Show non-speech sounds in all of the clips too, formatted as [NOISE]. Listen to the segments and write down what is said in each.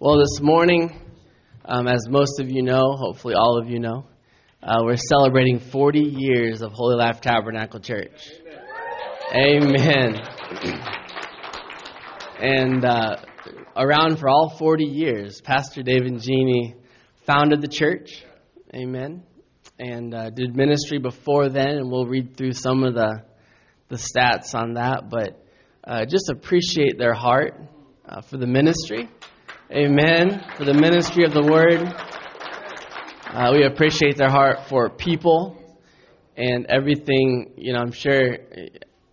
Well, this morning, um, as most of you know, hopefully all of you know, uh, we're celebrating 40 years of Holy Life Tabernacle Church. Amen. and uh, around for all 40 years, Pastor Dave and Jeannie founded the church. Amen. And uh, did ministry before then, and we'll read through some of the the stats on that. But uh, just appreciate their heart uh, for the ministry. Amen. For the ministry of the word. Uh, we appreciate their heart for people and everything. You know, I'm sure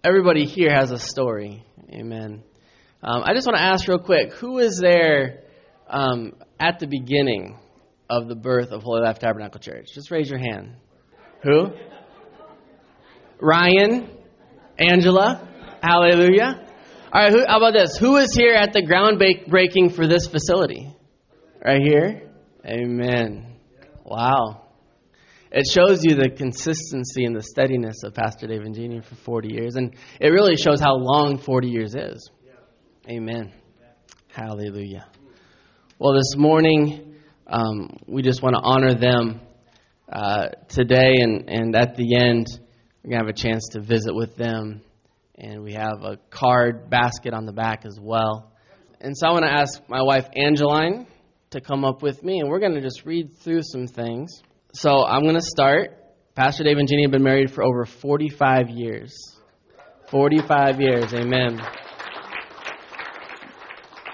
everybody here has a story. Amen. Um, I just want to ask real quick who was there um, at the beginning of the birth of Holy Life Tabernacle Church? Just raise your hand. Who? Ryan? Angela? Hallelujah. All right, who, how about this? Who was here at the groundbreaking for this facility? Right here? Amen. Wow. It shows you the consistency and the steadiness of Pastor Dave and Jeannie for 40 years. And it really shows how long 40 years is. Amen. Hallelujah. Well, this morning, um, we just want to honor them uh, today. And, and at the end, we're going to have a chance to visit with them and we have a card basket on the back as well. And so I want to ask my wife Angeline to come up with me, and we're going to just read through some things. So I'm going to start. Pastor Dave and Jeannie have been married for over 45 years. 45 years, amen.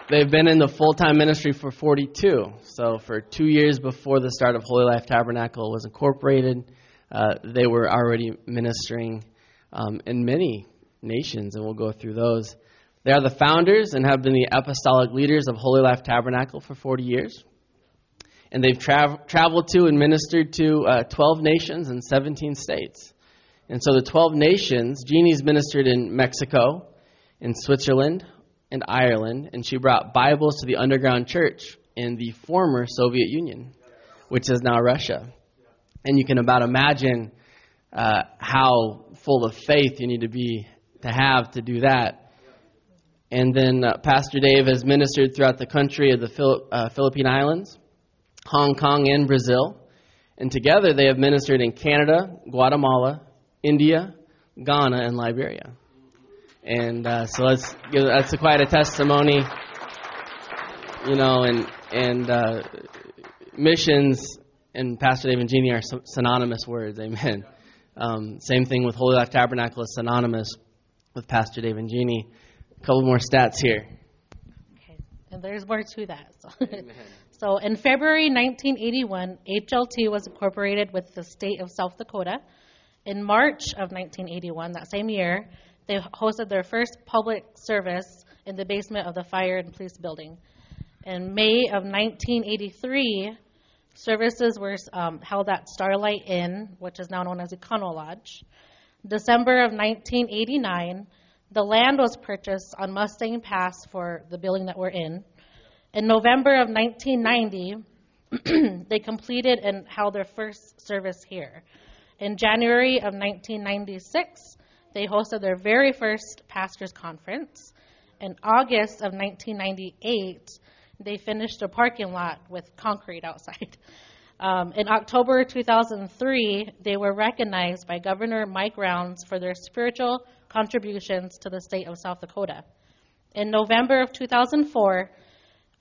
They've been in the full time ministry for 42. So, for two years before the start of Holy Life Tabernacle was incorporated, uh, they were already ministering um, in many nations, and we'll go through those. They are the founders and have been the apostolic leaders of Holy Life Tabernacle for 40 years. And they've tra- traveled to and ministered to uh, 12 nations and 17 states. And so the 12 nations, Jeannie's ministered in Mexico, in Switzerland, and Ireland, and she brought Bibles to the underground church in the former Soviet Union, which is now Russia. And you can about imagine uh, how full of faith you need to be to have to do that. And then uh, Pastor Dave has ministered throughout the country of the Phil- uh, Philippine Islands, Hong Kong, and Brazil. And together they have ministered in Canada, Guatemala, India, Ghana, and Liberia. And uh, so that's quite a testimony, you know, and and uh, missions and Pastor Dave and Jeannie are synonymous words. Amen. Um, same thing with Holy Life Tabernacle is synonymous with Pastor Dave and Jeannie. A couple more stats here. Okay, and there's more to that. So. [LAUGHS] so in February 1981, HLT was incorporated with the state of South Dakota. In March of 1981, that same year, they hosted their first public service in the basement of the fire and police building. In May of 1983, services were um, held at Starlight Inn, which is now known as Econo Lodge. December of 1989, the land was purchased on Mustang Pass for the building that we're in. In November of 1990, [CLEARS THROAT] they completed and held their first service here. In January of 1996, they hosted their very first pastors' conference. In August of 1998, they finished a parking lot with concrete outside. [LAUGHS] Um, in October 2003, they were recognized by Governor Mike Rounds for their spiritual contributions to the state of South Dakota. In November of 2004,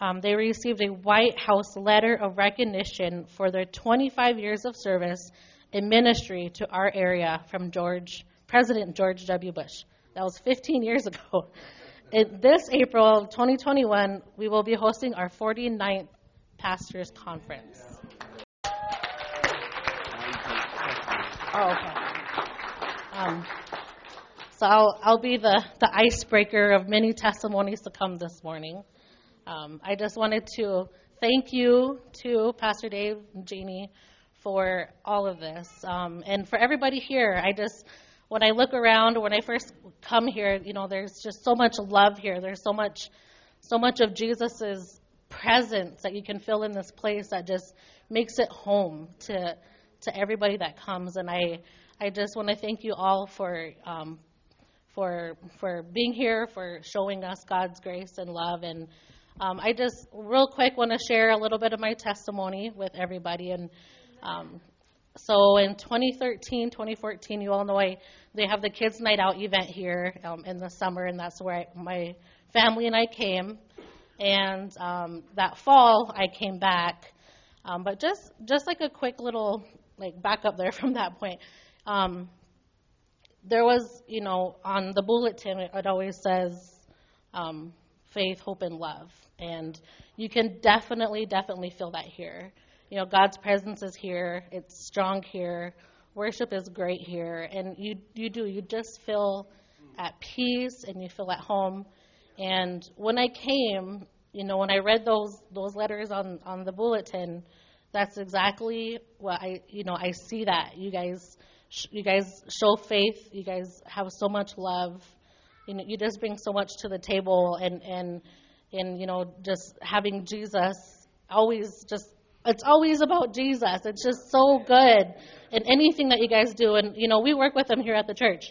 um, they received a White House letter of recognition for their 25 years of service in ministry to our area from George President George W. Bush. That was 15 years ago. [LAUGHS] In this April 2021, we will be hosting our 49th Pastors Conference. Oh, okay. Um, so I'll, I'll be the, the icebreaker of many testimonies to come this morning. Um, I just wanted to thank you to Pastor Dave and Jeannie for all of this. Um, and for everybody here, I just, when I look around, when I first come here, you know, there's just so much love here. There's so much, so much of Jesus's presence that you can feel in this place that just makes it home to, to everybody that comes. And I, I just want to thank you all for, um, for, for being here, for showing us God's grace and love. And um, I just, real quick, want to share a little bit of my testimony with everybody. And um, so in 2013, 2014, you all know I, they have the Kids Night Out event here um, in the summer, and that's where I, my family and I came. And um, that fall, I came back. Um, but just just like a quick little like back up there [LAUGHS] from that point, um, there was you know on the bulletin it, it always says um, faith, hope, and love, and you can definitely definitely feel that here. You know, God's presence is here. It's strong here. Worship is great here, and you you do you just feel at peace and you feel at home. And when I came, you know, when I read those those letters on on the bulletin, that's exactly what I you know I see that you guys you guys show faith. You guys have so much love. You know, you just bring so much to the table, and and and you know, just having Jesus always just it's always about Jesus. It's just so good in anything that you guys do. And, you know, we work with them here at the church.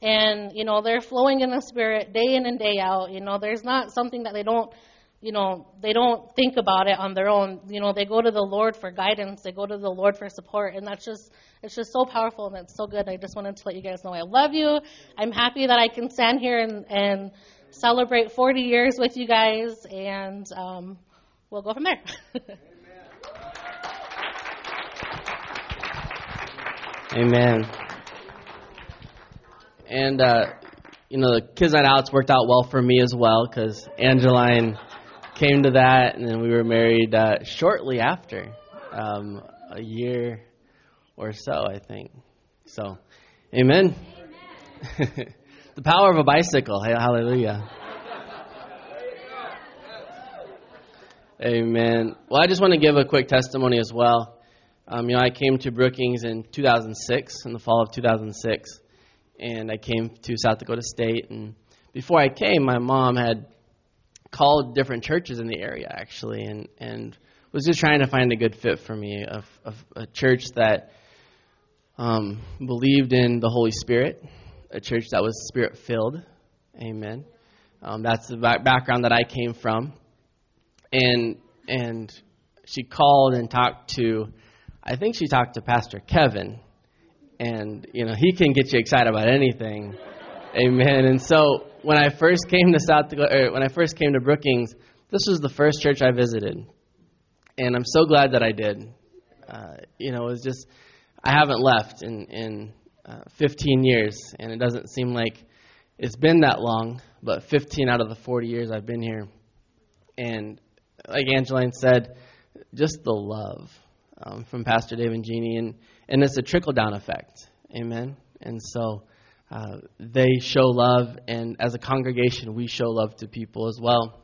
And, you know, they're flowing in the Spirit day in and day out. You know, there's not something that they don't, you know, they don't think about it on their own. You know, they go to the Lord for guidance. They go to the Lord for support. And that's just, it's just so powerful and it's so good. I just wanted to let you guys know I love you. I'm happy that I can stand here and, and celebrate 40 years with you guys. And um, we'll go from there. [LAUGHS] Amen. And, uh, you know, the Kids Night Outs worked out well for me as well because Angeline came to that, and then we were married uh, shortly after, um, a year or so, I think. So, amen. amen. [LAUGHS] the power of a bicycle. Hallelujah. Amen. Well, I just want to give a quick testimony as well. Um, you know, I came to Brookings in 2006, in the fall of 2006, and I came to South Dakota State. And before I came, my mom had called different churches in the area, actually, and and was just trying to find a good fit for me, a, a, a church that um, believed in the Holy Spirit, a church that was spirit filled. Amen. Um, that's the background that I came from, and and she called and talked to I think she talked to Pastor Kevin, and you know he can get you excited about anything. Amen. And so when I first came to South Dakota, when I first came to Brookings, this was the first church I visited, and I'm so glad that I did. Uh, you know, it was just I haven't left in in uh, 15 years, and it doesn't seem like it's been that long, but 15 out of the 40 years I've been here, and like Angeline said, just the love um, from Pastor Dave and Jeannie, and, and it's a trickle down effect. Amen. And so uh, they show love, and as a congregation, we show love to people as well.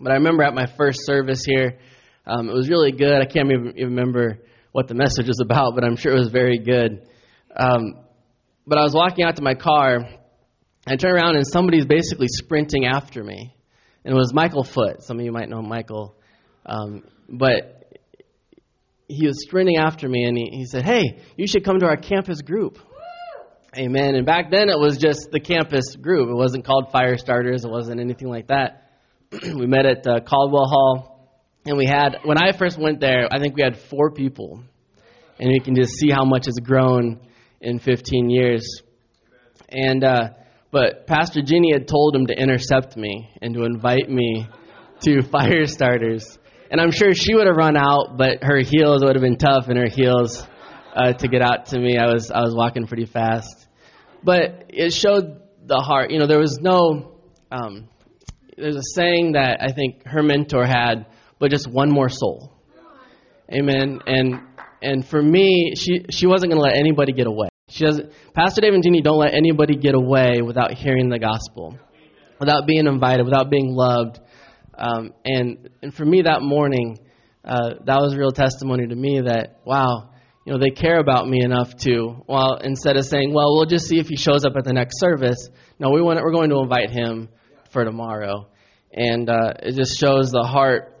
But I remember at my first service here, um, it was really good. I can't even, remember what the message was about, but I'm sure it was very good. Um, but I was walking out to my car, I turned around, and somebody's basically sprinting after me. And it was Michael Foot. Some of you might know Michael. Um, but he was sprinting after me and he, he said, Hey, you should come to our campus group. Amen. And back then it was just the campus group. It wasn't called Fire Starters. It wasn't anything like that. [CLEARS THROAT] we met at uh, Caldwell Hall, and we had when I first went there, I think we had four people, and you can just see how much has grown in 15 years. And uh, but Pastor Ginny had told him to intercept me and to invite me to [LAUGHS] Fire Starters. And I'm sure she would have run out, but her heels would have been tough in her heels uh, to get out to me. I was I was walking pretty fast, but it showed the heart. You know, there was no. Um, there's a saying that I think her mentor had, but just one more soul. Amen. And and for me, she she wasn't going to let anybody get away. She doesn't. Pastor Dave and Jeannie don't let anybody get away without hearing the gospel, without being invited, without being loved. Um, and and for me that morning, uh, that was real testimony to me that wow, you know they care about me enough to well instead of saying well we'll just see if he shows up at the next service. No, we want we're going to invite him for tomorrow, and uh, it just shows the heart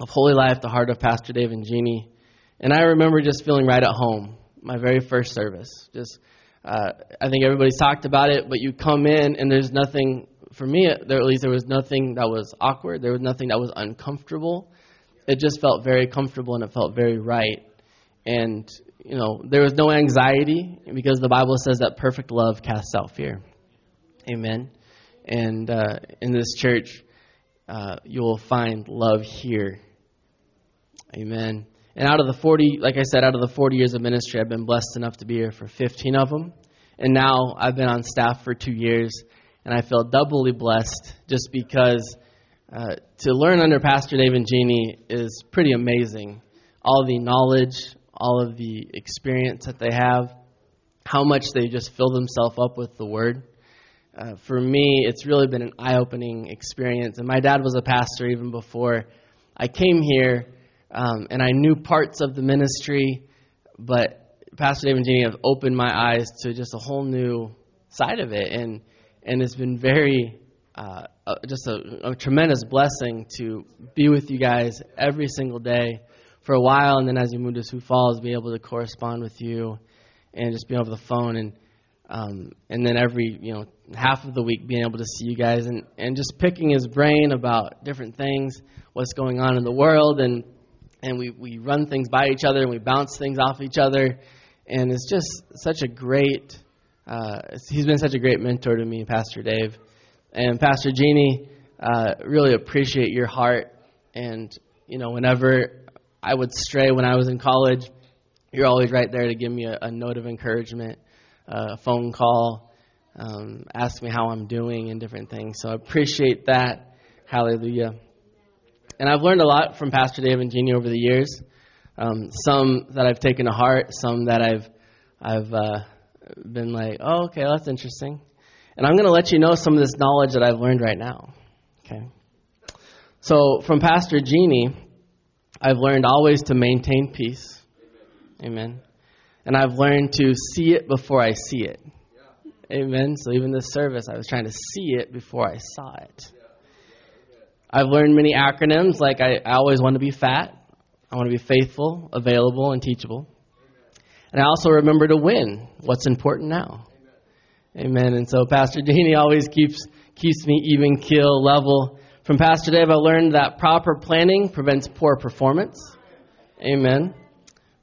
of Holy Life, the heart of Pastor Dave and Jeannie. And I remember just feeling right at home my very first service. Just, uh, I think everybody's talked about it, but you come in and there's nothing, for me there, at least, there was nothing that was awkward. There was nothing that was uncomfortable. It just felt very comfortable and it felt very right. And, you know, there was no anxiety because the Bible says that perfect love casts out fear. Amen. And uh, in this church, uh, you will find love here. Amen. And out of the 40, like I said, out of the 40 years of ministry, I've been blessed enough to be here for 15 of them. And now I've been on staff for two years, and I feel doubly blessed just because uh, to learn under Pastor Dave and Jeannie is pretty amazing. All the knowledge, all of the experience that they have, how much they just fill themselves up with the Word. Uh, for me, it's really been an eye opening experience. And my dad was a pastor even before I came here um, and I knew parts of the ministry, but Pastor Dave and Jeannie have opened my eyes to just a whole new side of it, and and it's been very uh, just a, a tremendous blessing to be with you guys every single day for a while, and then as you move to Sioux Falls, be able to correspond with you and just be over the phone and um, and then every you know half of the week being able to see you guys and and just picking his brain about different things, what's going on in the world, and and we, we run things by each other and we bounce things off each other. And it's just such a great, uh, he's been such a great mentor to me, Pastor Dave. And Pastor Jeannie, uh, really appreciate your heart. And, you know, whenever I would stray when I was in college, you're always right there to give me a, a note of encouragement, a phone call, um, ask me how I'm doing and different things. So I appreciate that. Hallelujah. And I've learned a lot from Pastor Dave and Jeannie over the years. Um, some that I've taken to heart, some that I've I've uh, been like, oh, okay, that's interesting. And I'm going to let you know some of this knowledge that I've learned right now. Okay. So from Pastor Jeannie, I've learned always to maintain peace. Amen. And I've learned to see it before I see it. Amen. So even this service, I was trying to see it before I saw it. I've learned many acronyms, like I, I always want to be fat. I want to be faithful, available, and teachable. And I also remember to win. What's important now? Amen. And so Pastor Jeannie always keeps keeps me even keel level. From Pastor Dave, I learned that proper planning prevents poor performance. Amen.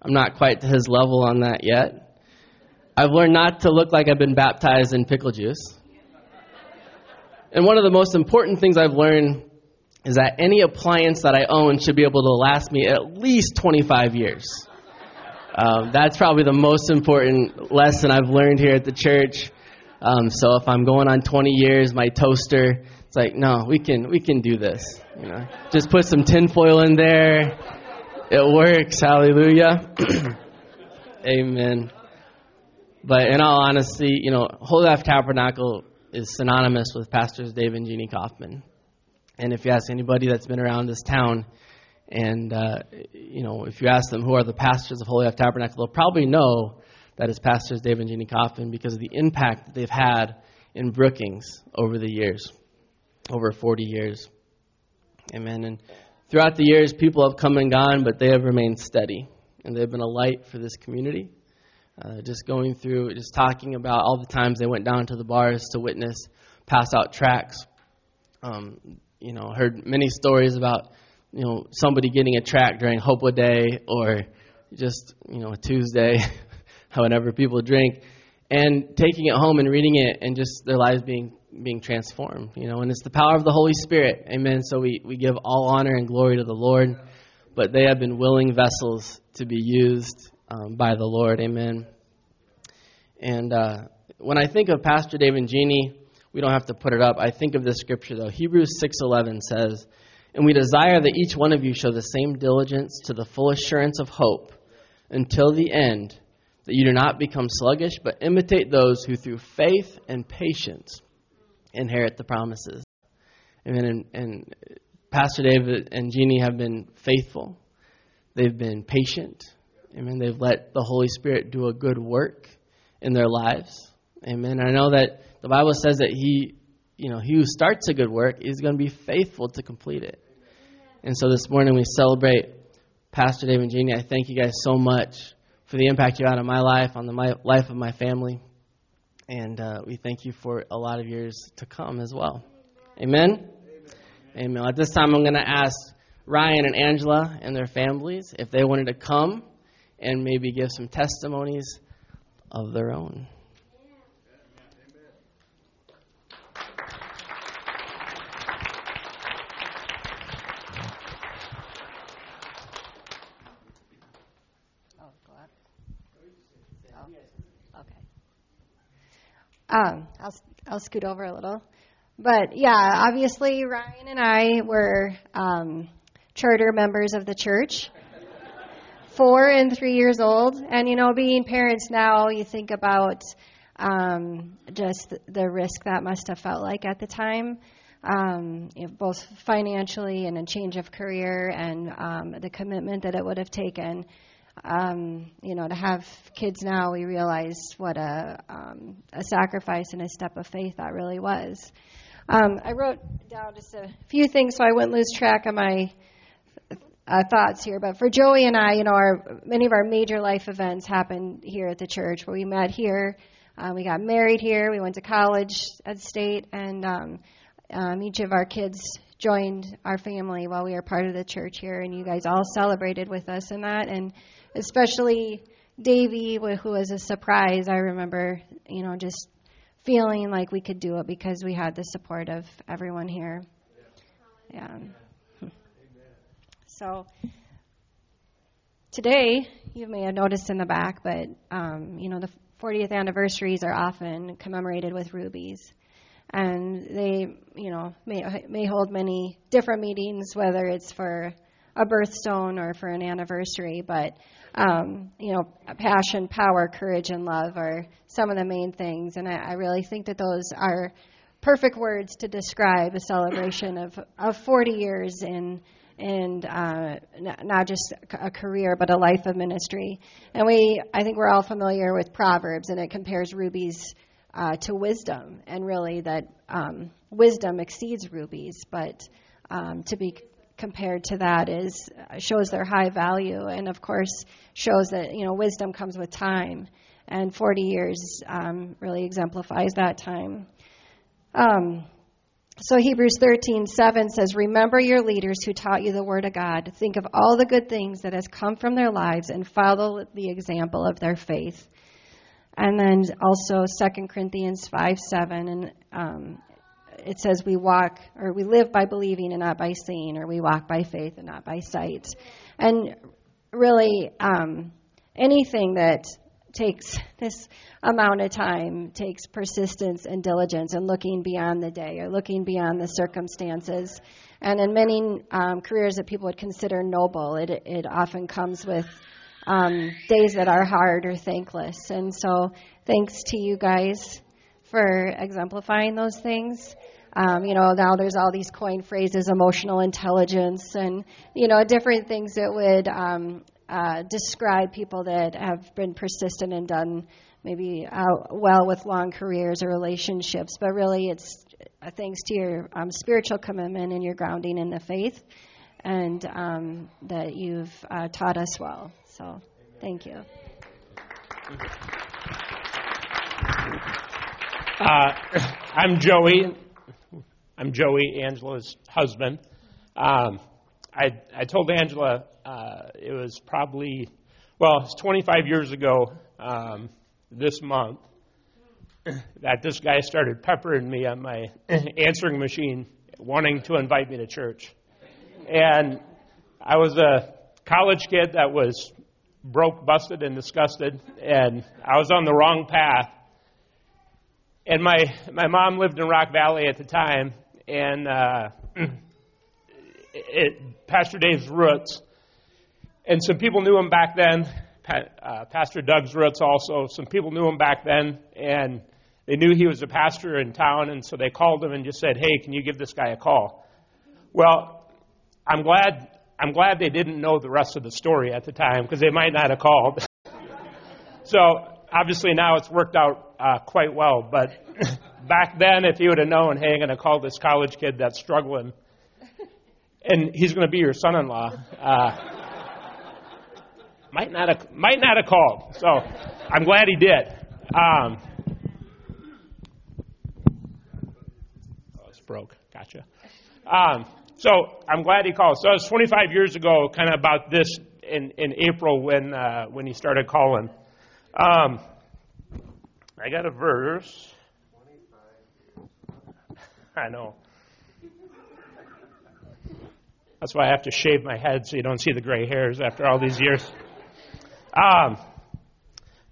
I'm not quite to his level on that yet. I've learned not to look like I've been baptized in pickle juice. And one of the most important things I've learned is that any appliance that I own should be able to last me at least 25 years. Um, that's probably the most important lesson I've learned here at the church. Um, so if I'm going on 20 years, my toaster, like, no, we can we can do this. You know, just put some tinfoil in there. It works. Hallelujah. [CLEARS THROAT] Amen. But in all honesty, you know, Holy Life Tabernacle is synonymous with Pastors Dave and Jeannie Kaufman. And if you ask anybody that's been around this town, and uh, you know, if you ask them who are the pastors of Holy Life Tabernacle, they'll probably know that it's pastors Dave and Jeannie Kaufman because of the impact that they've had in Brookings over the years, over 40 years. Amen. And throughout the years, people have come and gone, but they have remained steady, and they've been a light for this community. Uh, just going through, just talking about all the times they went down to the bars to witness, pass out tracts. Um, you know, heard many stories about, you know, somebody getting a tract during Hobo Day or just, you know, Tuesday, [LAUGHS] whenever people drink, and taking it home and reading it and just their lives being being transformed, you know, and it's the power of the Holy Spirit. Amen. So we, we give all honor and glory to the Lord, but they have been willing vessels to be used um, by the Lord. Amen. And uh, when I think of Pastor Dave and Jeannie, we don't have to put it up. I think of this scripture though. Hebrews 6:11 says, "And we desire that each one of you show the same diligence to the full assurance of hope until the end, that you do not become sluggish, but imitate those who through faith and patience inherit the promises. Amen. And, and Pastor David and Jeannie have been faithful. They've been patient. Amen. They've let the Holy Spirit do a good work in their lives. Amen. I know that the Bible says that He, you know, He who starts a good work is going to be faithful to complete it. And so this morning we celebrate Pastor David and Jeannie. I thank you guys so much for the impact you had on my life, on the my, life of my family. And uh, we thank you for a lot of years to come as well. Amen? Amen. Amen. At this time, I'm going to ask Ryan and Angela and their families if they wanted to come and maybe give some testimonies of their own. Um, I'll, I'll scoot over a little. But yeah, obviously Ryan and I were um, charter members of the church, four and three years old. And you know, being parents now, you think about um, just the risk that must have felt like at the time, um, you know, both financially and a change of career, and um, the commitment that it would have taken um, you know, to have kids now, we realize what a, um, a sacrifice and a step of faith that really was. Um, I wrote down just a few things so I wouldn't lose track of my uh, thoughts here. But for Joey and I, you know, our many of our major life events happened here at the church, where we met here. Um, we got married here. We went to college at State, and um, um, each of our kids joined our family while we were part of the church here. And you guys all celebrated with us in that. And especially Davy, who was a surprise. I remember, you know, just feeling like we could do it because we had the support of everyone here. Yeah. So today, you may have noticed in the back, but um, you know, the 40th anniversaries are often commemorated with rubies. And they, you know, may, may hold many different meetings, whether it's for a birthstone or for an anniversary, but um, you know, passion, power, courage, and love are some of the main things. And I, I really think that those are perfect words to describe a celebration of, of 40 years in and uh, not just a career, but a life of ministry. And we, I think we're all familiar with Proverbs, and it compares rubies uh, to wisdom, and really that um, wisdom exceeds rubies, but um, to be compared to that is shows their high value, and of course shows that you know wisdom comes with time, and 40 years um, really exemplifies that time. Um, so Hebrews 13:7 says, "Remember your leaders who taught you the word of God. Think of all the good things that has come from their lives, and follow the example of their faith." And then also 2 Corinthians 5:7, and um, it says we walk or we live by believing and not by seeing, or we walk by faith and not by sight. And really, um, anything that takes this amount of time takes persistence and diligence and looking beyond the day or looking beyond the circumstances. And in many um, careers that people would consider noble, it, it often comes with um, days that are hard or thankless. And so, thanks to you guys for exemplifying those things. Um, you know, now there's all these coin phrases, emotional intelligence, and you know, different things that would um, uh, describe people that have been persistent and done maybe uh, well with long careers or relationships. But really, it's uh, thanks to your um, spiritual commitment and your grounding in the faith, and um, that you've uh, taught us well. So, thank you. Uh, I'm Joey. I'm Joey, Angela's husband. Um, I, I told Angela uh, it was probably, well, it's 25 years ago um, this month [COUGHS] that this guy started peppering me on my [COUGHS] answering machine, wanting to invite me to church. And I was a college kid that was broke, busted, and disgusted, and I was on the wrong path. And my my mom lived in Rock Valley at the time, and uh, [CLEARS THROAT] it, Pastor Dave's roots. And some people knew him back then. uh, Pastor Doug's roots also. Some people knew him back then, and they knew he was a pastor in town, and so they called him and just said, "Hey, can you give this guy a call?" Well, I'm glad I'm glad they didn't know the rest of the story at the time because they might not have called. [LAUGHS] so obviously now it's worked out uh, quite well, but [LAUGHS] back then, if you would have known, hey, I'm going to call this college kid that's struggling, and he's going to be your son-in-law. Uh, might not have might not have called. So I'm glad he did. Um, oh, it's broke. Gotcha. Um, so I'm glad he called. So it was 25 years ago, kind of about this in in April when uh, when he started calling. Um, I got a verse. I know. That's why I have to shave my head so you don't see the gray hairs after all these years. Um,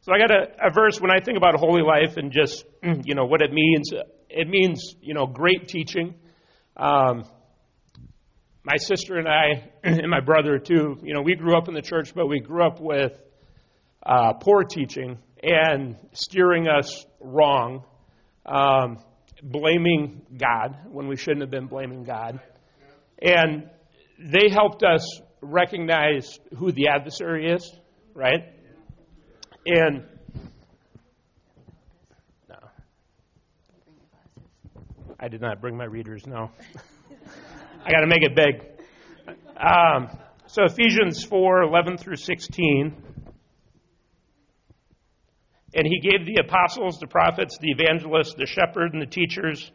so I got a, a verse when I think about holy life and just you know what it means. It means you know great teaching. Um, my sister and I [CLEARS THROAT] and my brother too. You know we grew up in the church, but we grew up with uh, poor teaching and steering us wrong, um, blaming God when we shouldn't have been blaming God, and they helped us recognize who the adversary is right? And no, I did not bring my readers. No, I got to make it big. Um, so Ephesians four eleven through sixteen. And he gave the apostles, the prophets, the evangelists, the shepherds, and the teachers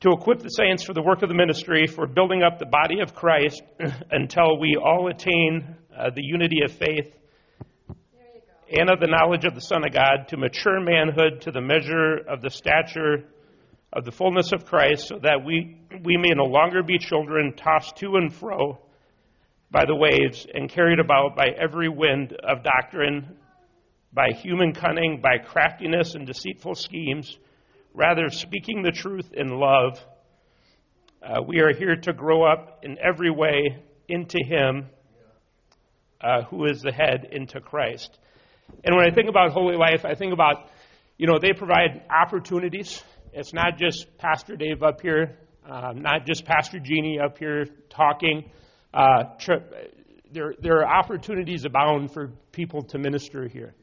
to equip the saints for the work of the ministry, for building up the body of Christ [CLEARS THROAT] until we all attain uh, the unity of faith and of the knowledge of the Son of God, to mature manhood, to the measure of the stature of the fullness of Christ, so that we, we may no longer be children tossed to and fro by the waves and carried about by every wind of doctrine, by human cunning, by craftiness and deceitful schemes. Rather, speaking the truth in love, uh, we are here to grow up in every way into Him uh, who is the head, into Christ. And when I think about Holy Life, I think about, you know, they provide opportunities. It's not just Pastor Dave up here, uh, not just Pastor Jeannie up here talking. Uh, there, there are opportunities abound for people to minister here.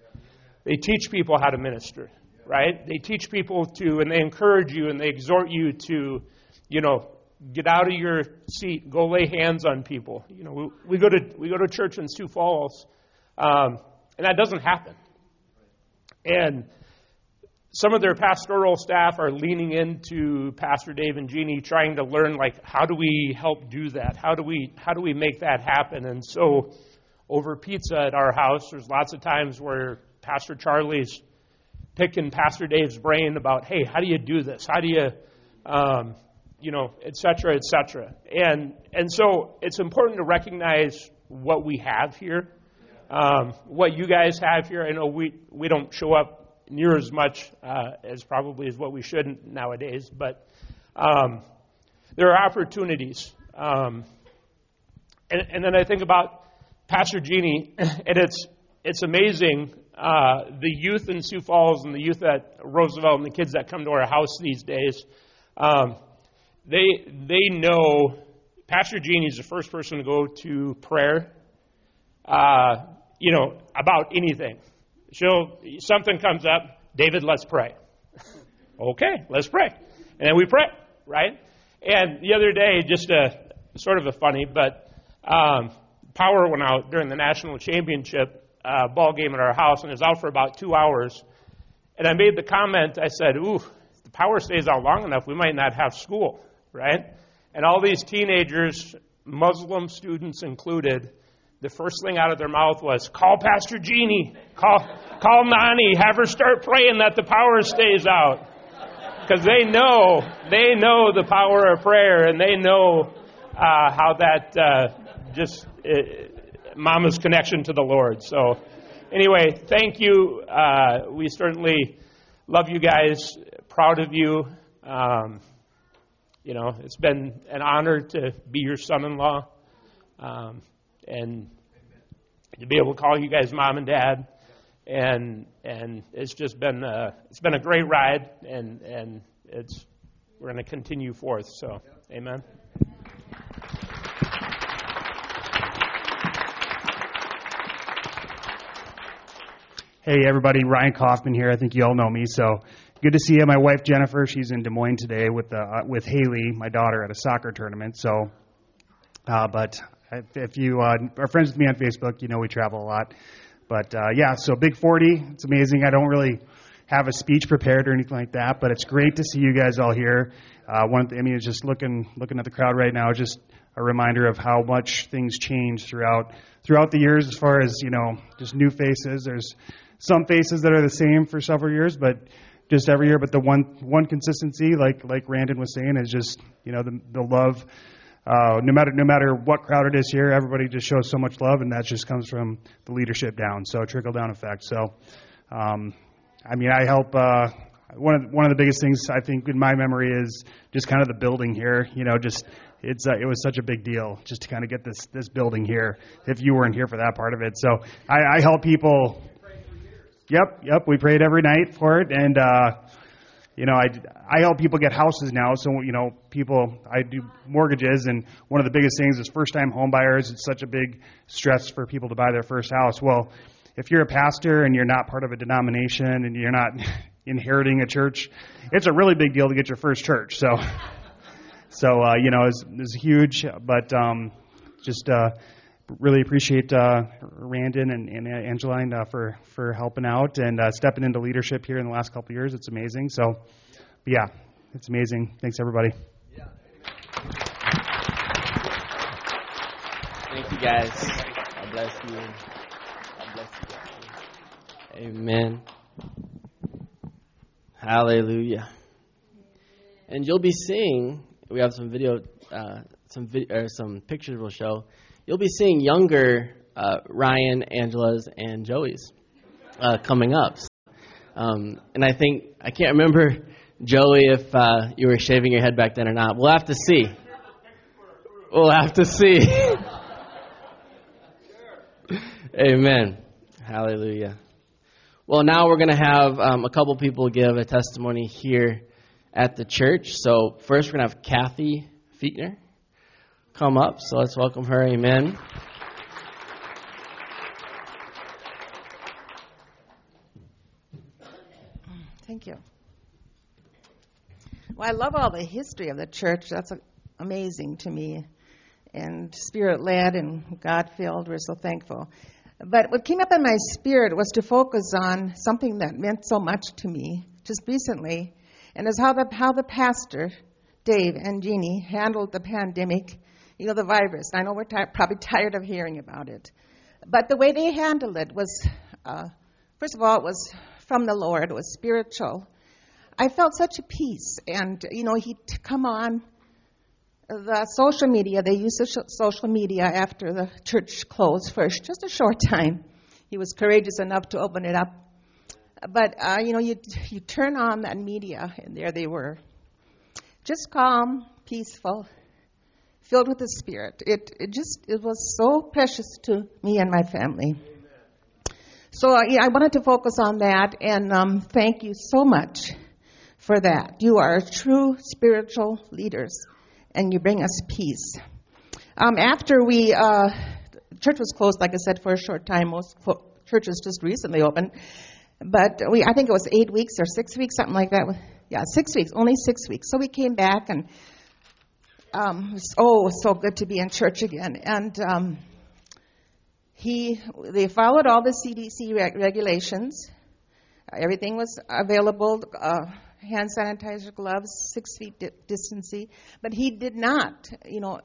They teach people how to minister, right? They teach people to, and they encourage you and they exhort you to, you know, get out of your seat, go lay hands on people. You know, we, we go to we go to church in Sioux Falls. Um, and that doesn't happen. And some of their pastoral staff are leaning into Pastor Dave and Jeannie, trying to learn like how do we help do that? How do we how do we make that happen? And so, over pizza at our house, there's lots of times where Pastor Charlie's picking Pastor Dave's brain about, hey, how do you do this? How do you, um, you know, et cetera, et cetera. And and so it's important to recognize what we have here um, what you guys have here. I know we, we don't show up near as much uh, as probably as what we should nowadays, but um, there are opportunities. Um, and, and, then I think about Pastor Jeannie, [LAUGHS] and it's it's amazing uh, the youth in Sioux Falls and the youth at Roosevelt and the kids that come to our house these days. Um, they they know Pastor Jeannie is the first person to go to prayer uh, you know, about anything. She'll, something comes up, David, let's pray. [LAUGHS] okay, let's pray. And then we pray, right? And the other day, just a sort of a funny, but um, power went out during the national championship uh, ball game at our house, and it was out for about two hours. And I made the comment, I said, ooh, if the power stays out long enough, we might not have school, right? And all these teenagers, Muslim students included, the first thing out of their mouth was, call Pastor Jeannie, call, call Nani, have her start praying that the power stays out. Because they know, they know the power of prayer and they know uh, how that uh, just, uh, mama's connection to the Lord. So, anyway, thank you. Uh, we certainly love you guys, proud of you. Um, you know, it's been an honor to be your son in law. Um, and to be able to call you guys mom and dad, and and it's just been uh, it's been a great ride, and and it's we're going to continue forth. So, amen. Hey, everybody, Ryan Kaufman here. I think you all know me, so good to see you. My wife Jennifer, she's in Des Moines today with uh, with Haley, my daughter, at a soccer tournament. So, uh, but if you uh, are friends with me on Facebook, you know we travel a lot. But uh, yeah, so Big 40, it's amazing. I don't really have a speech prepared or anything like that, but it's great to see you guys all here. Uh, one, I mean, it's just looking looking at the crowd right now, just a reminder of how much things change throughout throughout the years, as far as you know, just new faces. There's some faces that are the same for several years, but just every year. But the one one consistency, like like Randon was saying, is just you know the the love. Uh, no matter no matter what crowd it is here, everybody just shows so much love, and that just comes from the leadership down. So trickle down effect. So, um, I mean, I help. Uh, one of one of the biggest things I think in my memory is just kind of the building here. You know, just it's uh, it was such a big deal just to kind of get this this building here. If you weren't here for that part of it, so I, I help people Yep, yep. We prayed every night for it, and uh, you know, I I help people get houses now. So you know, people I do mortgages, and one of the biggest things is first-time home buyers. It's such a big stress for people to buy their first house. Well, if you're a pastor and you're not part of a denomination and you're not [LAUGHS] inheriting a church, it's a really big deal to get your first church. So, [LAUGHS] so uh, you know, it's, it's huge, but um, just. Uh, really appreciate uh, Randon and, and Angeline uh, for for helping out and uh, stepping into leadership here in the last couple of years. It's amazing. So, yeah, it's amazing. Thanks, everybody. Thank you, guys. God bless you. God bless you. Amen. Hallelujah. And you'll be seeing. We have some video, uh, some video, or some pictures we'll show you'll be seeing younger uh, Ryan, Angela's, and Joey's uh, coming up. Um, and I think I can't remember Joey if uh, you were shaving your head back then or not. We'll have to see. We'll have to see. [LAUGHS] Amen. Hallelujah. Well, now we're going to have um, a couple people give a testimony here at the church. So first, we're going to have Kathy Fietner come up. So let's welcome her. Amen. Thank you. Well, I love all the history of the church. That's amazing to me. And spirit led and God filled. We're so thankful. But what came up in my spirit was to focus on something that meant so much to me just recently, and is how the how the pastor, Dave and Jeannie, handled the pandemic you know, the virus. I know we're probably [LAUGHS] tired of hearing about it. But the way they handled it was, uh, first of all, it was from the Lord, it was spiritual. I felt such a peace. And, you know, he'd come on the social media, they used social media after the church closed for [LAUGHS] just a short time. He was courageous enough to open it up. But, uh, you know, you, you turn on that media, and there they were. Just calm, peaceful, filled with the Spirit. It, it just it was so precious to me and my family. So uh, yeah, I wanted to focus on that, and um, thank you so much for that. You are true spiritual leaders, and you bring us peace. Um, after we, uh, church was closed, like I said, for a short time. Most churches just recently opened, but we, I think it was eight weeks or six weeks, something like that. Yeah, six weeks, only six weeks. So we came back and um, oh, so good to be in church again. And um, he, they followed all the CDC reg- regulations. Everything was available. Uh, hand sanitizer, gloves, six feet di- distancing. But he did not, you know,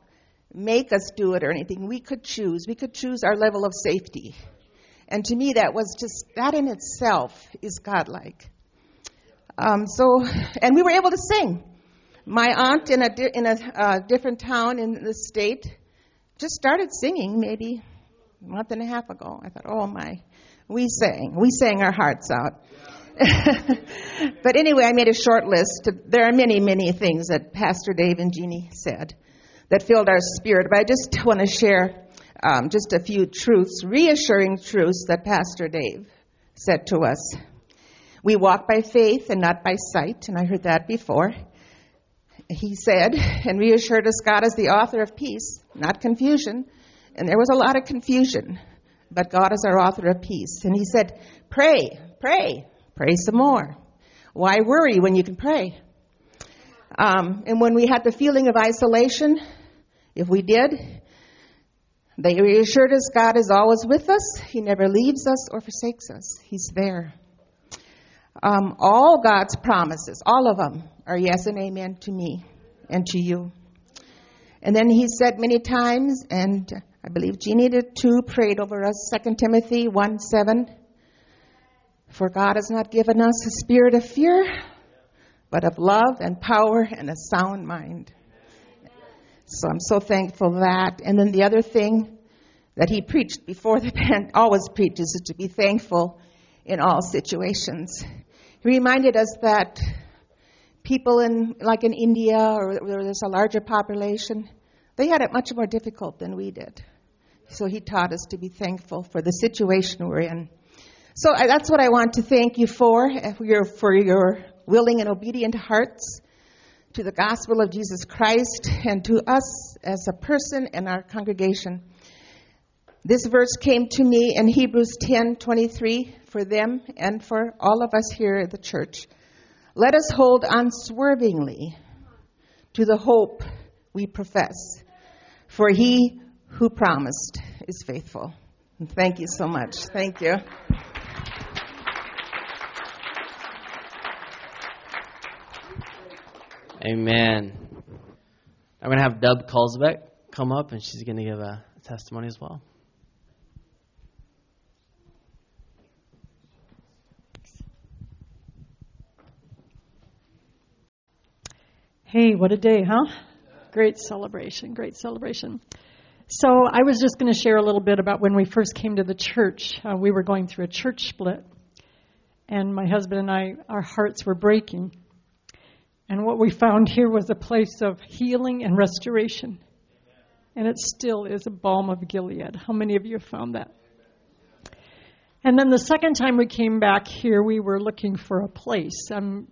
make us do it or anything. We could choose. We could choose our level of safety. And to me, that was just that in itself is godlike. Um, so, and we were able to sing. My aunt in a, di- in a uh, different town in the state just started singing maybe a month and a half ago. I thought, oh my, we sang. We sang our hearts out. [LAUGHS] but anyway, I made a short list. There are many, many things that Pastor Dave and Jeannie said that filled our spirit. But I just [LAUGHS] want to share um, just a few truths, reassuring truths that Pastor Dave said to us. We walk by faith and not by sight, and I heard that before. He said and reassured us God is the author of peace, not confusion. And there was a lot of confusion, but God is our author of peace. And he said, Pray, pray, pray some more. Why worry when you can pray? Um, and when we had the feeling of isolation, if we did, they reassured us God is always with us. He never leaves us or forsakes us. He's there. Um, all God's promises, all of them, are yes and amen to me and to you. And then he said many times, and I believe Jeannie did too, prayed over us, 2 Timothy 1 7. For God has not given us a spirit of fear, but of love and power and a sound mind. So I'm so thankful for that. And then the other thing that he preached before the [LAUGHS] always preaches is to be thankful in all situations. He reminded us that people in, like in India or where there's a larger population, they had it much more difficult than we did. So he taught us to be thankful for the situation we're in. So that's what I want to thank you for, eh, for your, for your willing and obedient hearts to the gospel of Jesus Christ and to us as a person and our congregation. This verse came to me in Hebrews 10:23 for them and for all of us here at the church. Let us hold unswervingly to the hope we profess, for he who promised is faithful. And thank you so much. Thank you. Amen. I'm going to have Deb Kulzbeck come up, and she's going to give a testimony as well. Hey, what a day, huh? Great celebration, great celebration. So, I was just going to share a little bit about when we first came to the church. Uh, we were going through a church split, and my husband and I, our hearts were breaking. And what we found here was a place of healing and restoration. And it still is a balm of Gilead. How many of you have found that? And then the second time we came back here, we were looking for a place. Um,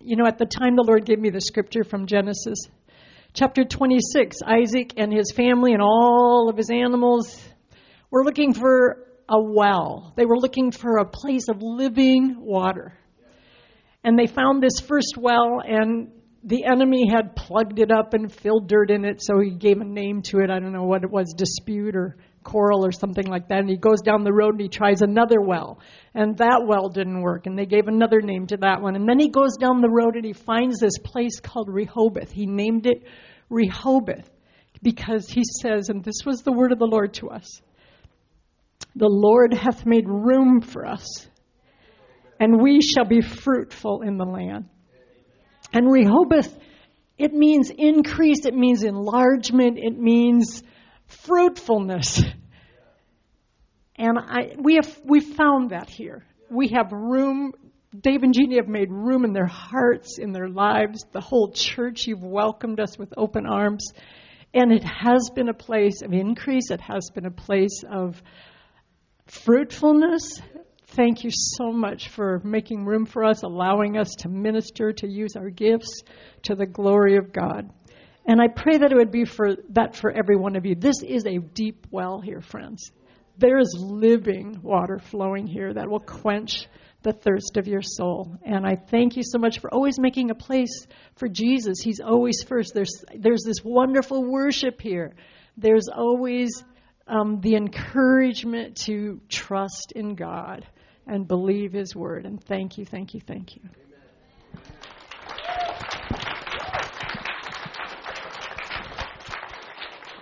you know, at the time the Lord gave me the scripture from Genesis, chapter 26, Isaac and his family and all of his animals were looking for a well. They were looking for a place of living water. And they found this first well, and the enemy had plugged it up and filled dirt in it, so he gave a name to it. I don't know what it was, dispute or coral or something like that. And he goes down the road and he tries another well. And that well didn't work. And they gave another name to that one. And then he goes down the road and he finds this place called Rehoboth. He named it Rehoboth because he says, and this was the word of the Lord to us the Lord hath made room for us, and we shall be fruitful in the land. And Rehoboth, it means increase, it means enlargement, it means fruitfulness. And I, we have we found that here. We have room. Dave and Jeannie have made room in their hearts, in their lives. The whole church, you've welcomed us with open arms. And it has been a place of increase. It has been a place of fruitfulness. Thank you so much for making room for us, allowing us to minister, to use our gifts to the glory of God. And I pray that it would be for that for every one of you. This is a deep well here, friends. There is living water flowing here that will quench the thirst of your soul. And I thank you so much for always making a place for Jesus. He's always first. There's there's this wonderful worship here. There's always um, the encouragement to trust in God and believe His word. And thank you, thank you, thank you.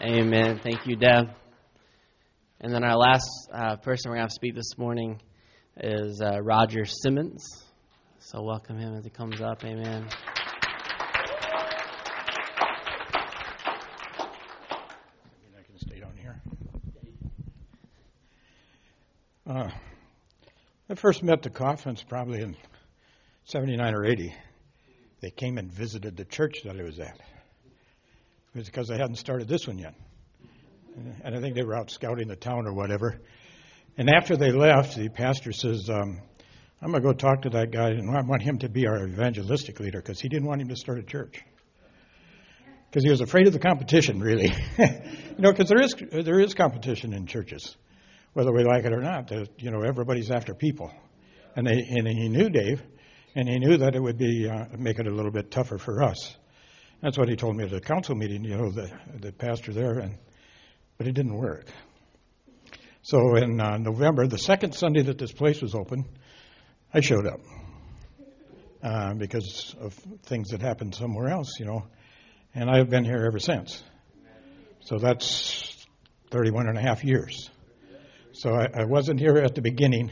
Amen. Thank you, Deb. And then our last uh, person we're going to speak this morning is uh, Roger Simmons. So welcome him as he comes up. Amen. I can stay down here. Uh, I first met the Kaufmans probably in 79 or 80. They came and visited the church that I was at. It was because they hadn't started this one yet. and I think they were out scouting the town or whatever. And after they left, the pastor says, um, I'm going to go talk to that guy, and I want him to be our evangelistic leader because he didn't want him to start a church. Because he was afraid of the competition, really. [LAUGHS] you know, because there is, there is competition in churches, whether we like it or not. You know, everybody's after people. And, they, and he knew Dave, and he knew that it would be uh, make it a little bit tougher for us. That's what he told me at the council meeting, you know, the, the pastor there, and but it didn't work. So in uh, November, the second Sunday that this place was open, I showed up uh, because of things that happened somewhere else, you know, and I've been here ever since. So that's 31 and a half years. So I, I wasn't here at the beginning,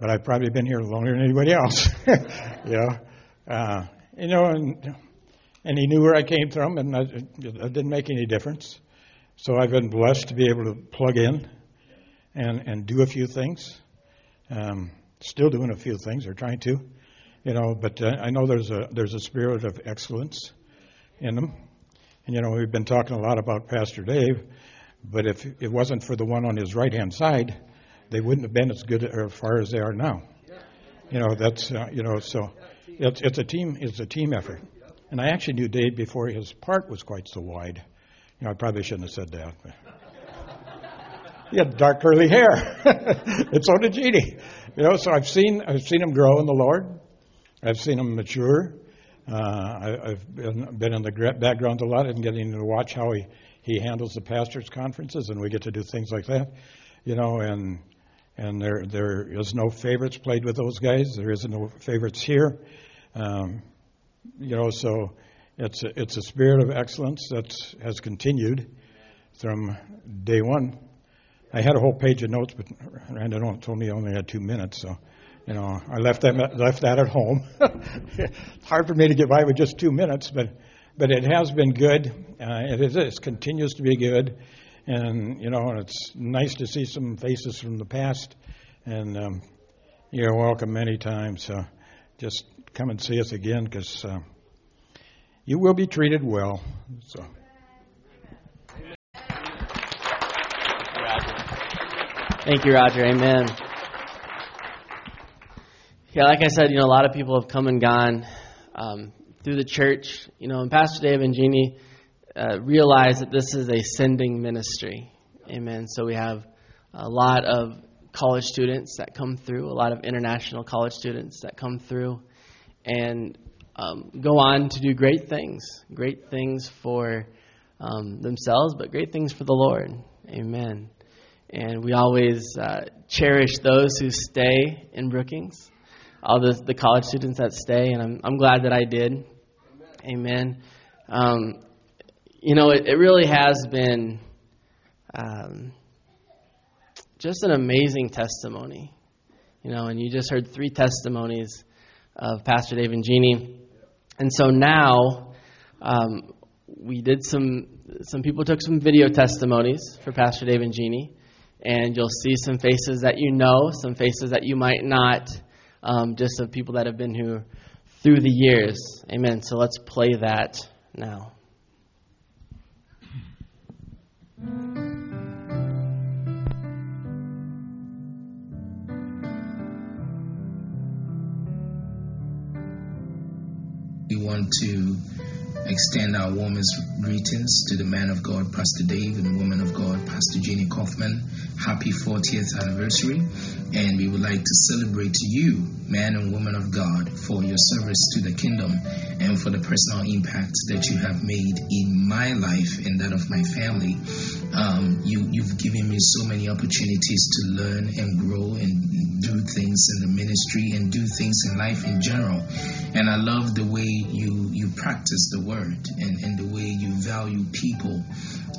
but I've probably been here longer than anybody else. [LAUGHS] you know, uh, you know, and and he knew where I came from, and I, it didn't make any difference. So I've been blessed to be able to plug in and and do a few things. Um, still doing a few things, or trying to, you know. But uh, I know there's a there's a spirit of excellence in them, and you know we've been talking a lot about Pastor Dave, but if it wasn't for the one on his right hand side, they wouldn't have been as good or far as they are now. You know that's uh, you know so it's it's a team it's a team effort. And I actually knew Dave before his part was quite so wide. You know, I probably shouldn't have said that. He had dark curly hair, [LAUGHS] and so did Jeannie. You know, so I've seen I've seen him grow in the Lord. I've seen him mature. Uh, I, I've been, been in the background a lot and getting to watch how he he handles the pastors' conferences, and we get to do things like that. You know, and and there there is no favorites played with those guys. There is no favorites here. Um, you know, so it's a, it's a spirit of excellence that has continued from day one. I had a whole page of notes, but Randa told me I only had two minutes, so you know I left that left that at home. [LAUGHS] hard for me to get by with just two minutes, but but it has been good. Uh, it is it continues to be good, and you know it's nice to see some faces from the past, and um, you're welcome many times. So just come and see us again because uh, you will be treated well. So. Thank you, Roger. Amen. Yeah, like I said, you know, a lot of people have come and gone um, through the church. You know, and Pastor Dave and Jeannie uh, realize that this is a sending ministry. Amen. So we have a lot of college students that come through, a lot of international college students that come through and um, go on to do great things, great things for um, themselves, but great things for the Lord. Amen. And we always uh, cherish those who stay in Brookings, all the, the college students that stay, and I'm, I'm glad that I did. Amen. Um, you know, it, it, really has been um, just an amazing testimony. You know, and you just heard three testimonies of Pastor Dave and Jeannie. And so now um, we did some, some people took some video testimonies for Pastor Dave and Jeannie. And you'll see some faces that you know, some faces that you might not, um, just of people that have been here through the years. Amen. So let's play that now. Want to extend our warmest greetings to the man of God, Pastor Dave, and the woman of God, Pastor Jeannie Kaufman. Happy 40th anniversary. And we would like to celebrate to you, man and woman of God, for your service to the kingdom and for the personal impact that you have made in my life and that of my family. Um, you, you've given me so many opportunities to learn and grow and do things in the ministry and do things in life in general. And I love the way you, you practice the word and, and the way you value people.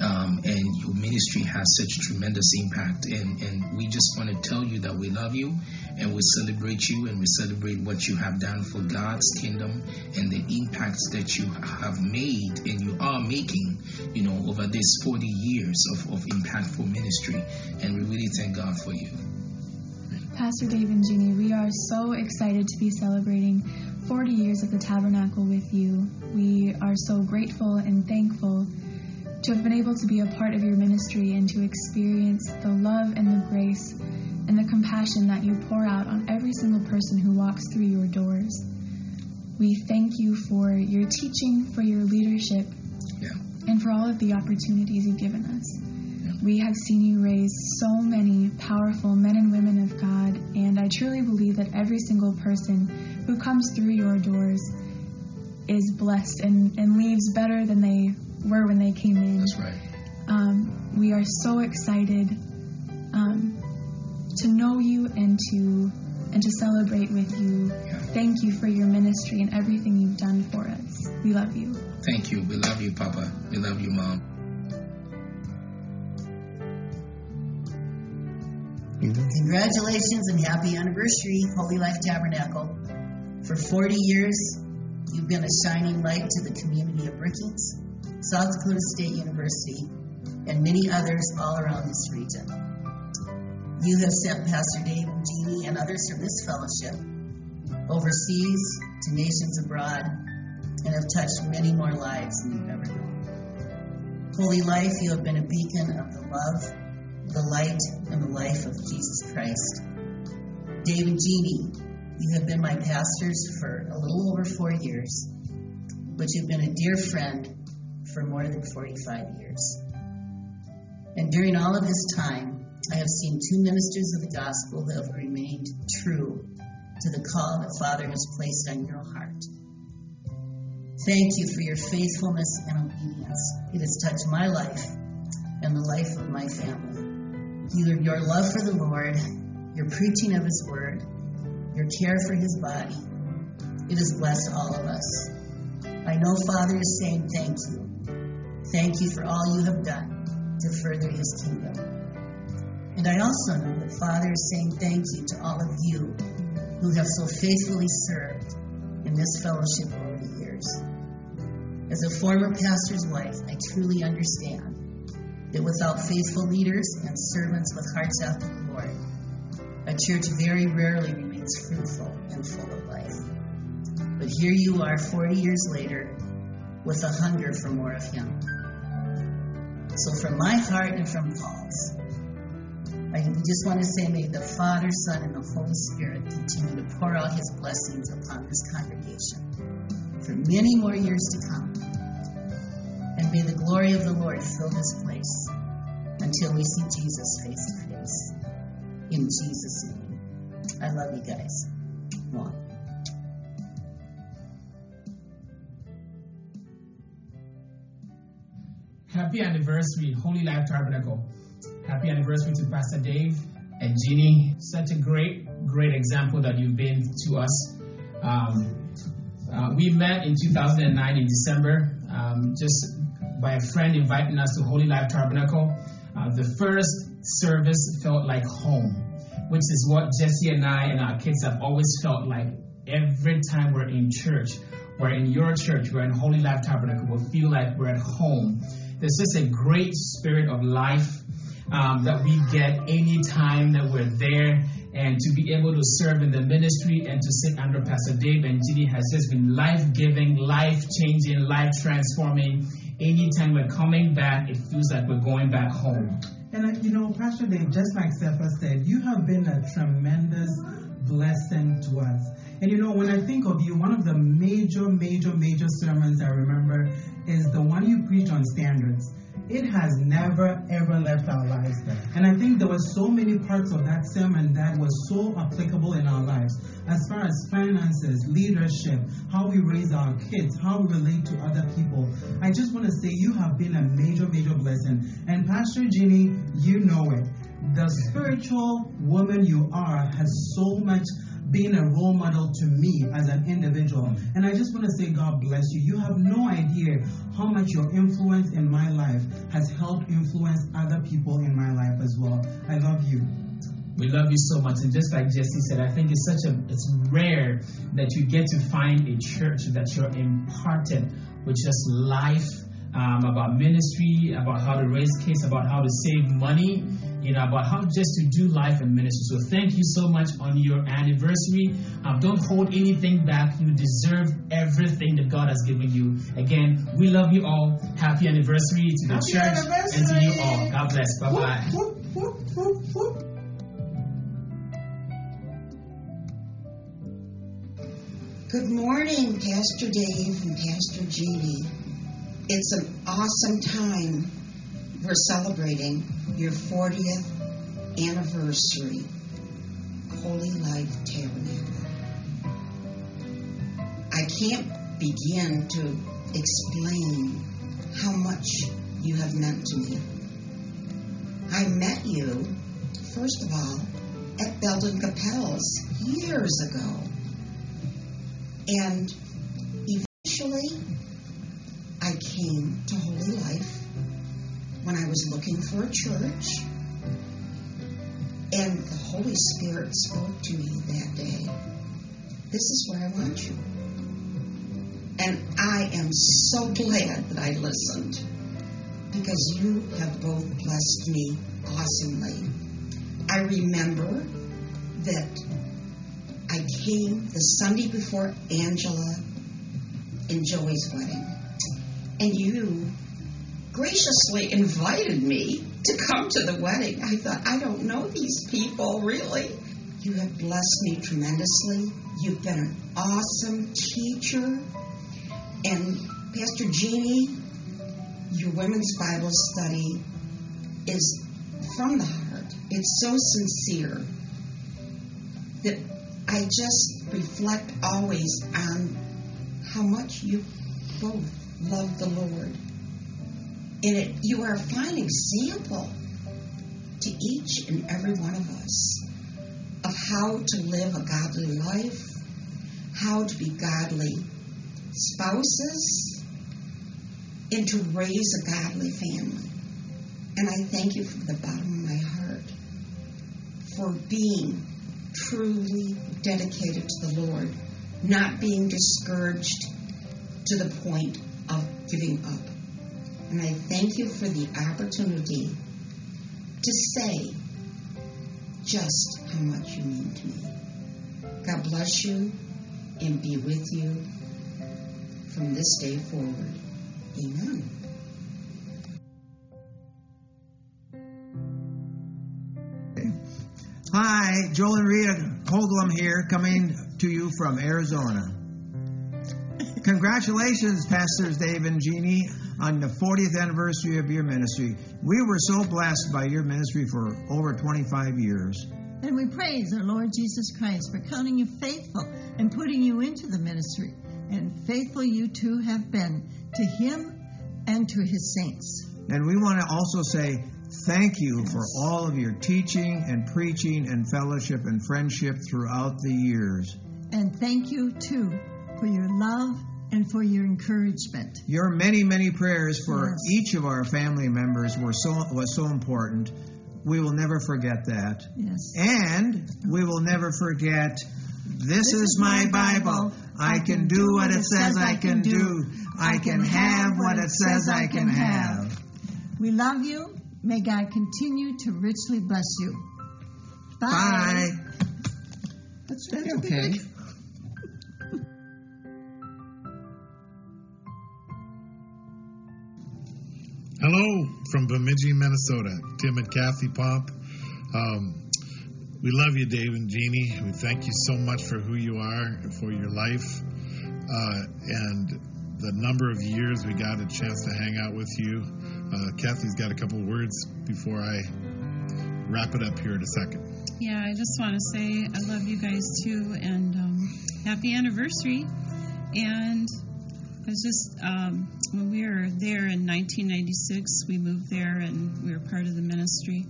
Um, and your ministry has such tremendous impact. And, and we just want to tell you that we love you and we celebrate you and we celebrate what you have done for God's kingdom and the impacts that you have made and you are making, you know, over these 40 years of, of impactful ministry. And we really thank God for you. Pastor Dave and Jeannie, we are so excited to be celebrating 40 years of the tabernacle with you. We are so grateful and thankful to have been able to be a part of your ministry and to experience the love and the grace and the compassion that you pour out on every single person who walks through your doors. We thank you for your teaching, for your leadership, Yeah. and for all of the opportunities you've given us. We have seen you raise so many powerful men and women of God, and I truly believe that every single person who comes through your doors is blessed and, and leaves better than they were when they came in. That's right. Um, we are so excited um, to know you and to and to celebrate with you. Thank you for your ministry and everything you've done for us. We love you. Thank you. We love you, Papa. We love you, Mom. Congratulations and happy anniversary, Holy Life Tabernacle. For 40 years, you've been a shining light to the community of Brookings, South Dakota State University, and many others all around this region. You have sent Pastor Dave Jeannie and others from this fellowship overseas to nations abroad and have touched many more lives than you've ever known. Holy Life, you have been a beacon of the love, the light, and the life of Jesus Christ. Dave and Jeannie, you have been my pastors for a little over four years, but you've been a dear friend for more than 45 years. And during all of this time, I have seen two ministers of the gospel who have remained true to the call that Father has placed on your heart. Thank you for your faithfulness and obedience. It has touched my life and the life of my family. Either your love for the Lord, your preaching of His word, your care for His body, it has blessed all of us. I know Father is saying thank you. Thank you for all you have done to further His kingdom. And I also know that Father is saying thank you to all of you who have so faithfully served in this fellowship over the years. As a former pastor's wife, I truly understand that without faithful leaders and servants with hearts after the Lord, a church very rarely remains fruitful and full of life. But here you are 40 years later with a hunger for more of Him. So, from my heart and from Paul's, I just want to say, may the Father, Son, and the Holy Spirit continue to pour out His blessings upon this congregation for many more years to come. And may the glory of the Lord fill this place until we see Jesus face to face. In Jesus' name. I love you guys. Mwah. Happy anniversary, Holy Life Tabernacle. Happy anniversary to Pastor Dave and Jeannie. Such a great, great example that you've been to us. Um, uh, we met in 2009 in December, um, just by a friend inviting us to Holy Life Tabernacle. Uh, the first service felt like home, which is what Jesse and I and our kids have always felt like every time we're in church. We're in your church, we're in Holy Life Tabernacle, we feel like we're at home. There's just a great spirit of life um, that we get anytime that we're there. And to be able to serve in the ministry and to sit under Pastor Dave and Ginny has just been life giving, life changing, life transforming. Anytime we're coming back, it feels like we're going back home. And uh, you know, Pastor Dave, just like Stepha said, you have been a tremendous blessing to us. And you know, when I think of you, one of the major, major, major sermons I remember is the one you preached on standards. It has never ever left our lives. And I think there were so many parts of that sermon that was so applicable in our lives as far as finances, leadership, how we raise our kids, how we relate to other people. I just want to say you have been a major, major blessing. And Pastor Ginny, you know it. The spiritual woman you are has so much been a role model to me as an individual. And I just want to say, God bless you. You have no idea how much your influence in my life has helped influence other people in my life as well. I love you. We love you so much, and just like Jesse said, I think it's such a it's rare that you get to find a church that you're imparted with just life um, about ministry, about how to raise kids, about how to save money, you know, about how just to do life and ministry. So thank you so much on your anniversary. Um, don't hold anything back. You deserve everything that God has given you. Again, We love you all. Happy anniversary to the Happy church and to you all. God bless. Bye bye. Whoop, whoop, whoop, whoop. Good morning, Pastor Dave and Pastor Jeannie. It's an awesome time. We're celebrating your 40th anniversary, Holy Life Tabernacle. I can't begin to explain how much you have meant to me. I met you, first of all, at Belden Capels years ago. And eventually, I came to Holy Life when I was looking for a church. And the Holy Spirit spoke to me that day. This is where I want you. And I am so glad that I listened because you have both blessed me awesomely. I remember that I came the Sunday before Angela and Joey's wedding, and you graciously invited me to come to the wedding. I thought, I don't know these people really. You have blessed me tremendously. You've been an awesome teacher. And Pastor Jeannie, your women's Bible study is from the heart. It's so sincere that I just reflect always on how much you both love the Lord. And it, you are a fine example to each and every one of us of how to live a godly life, how to be godly spouses, and to raise a godly family. And I thank you from the bottom of my heart for being truly dedicated to the Lord, not being discouraged to the point of giving up. And I thank you for the opportunity to say just how much you mean to me. God bless you and be with you from this day forward. Amen. Hi, Joel and Rita Hoglum here, coming to you from Arizona. Congratulations, Pastors Dave and Jeannie, on the 40th anniversary of your ministry. We were so blessed by your ministry for over 25 years. And we praise our Lord Jesus Christ for counting you faithful and putting you into the ministry. And faithful you too have been to him and to his saints. And we want to also say thank you for all of your teaching and preaching and fellowship and friendship throughout the years. And thank you too for your love and for your encouragement. Your many, many prayers for Yes. each of our family members were so was so important. We will never forget that. Yes. And we will never forget this, is my Bible. I can do what it says I can do. I can have what it says I can have. We love you. May God continue to richly bless you. Bye. Bye. That's, that's okay. Hello from Bemidji, Minnesota. Tim and Kathy Pomp. Um, we love you, Dave and Jeannie. We thank you so much for who you are for your life uh, and the number of years we got a chance to hang out with you. Uh, Kathy's got a couple words before I wrap it up here in a second. Yeah, I just want to say I love you guys too, and um, happy anniversary. And I was just um, when we were there in 1996, we moved there and we were part of the ministry.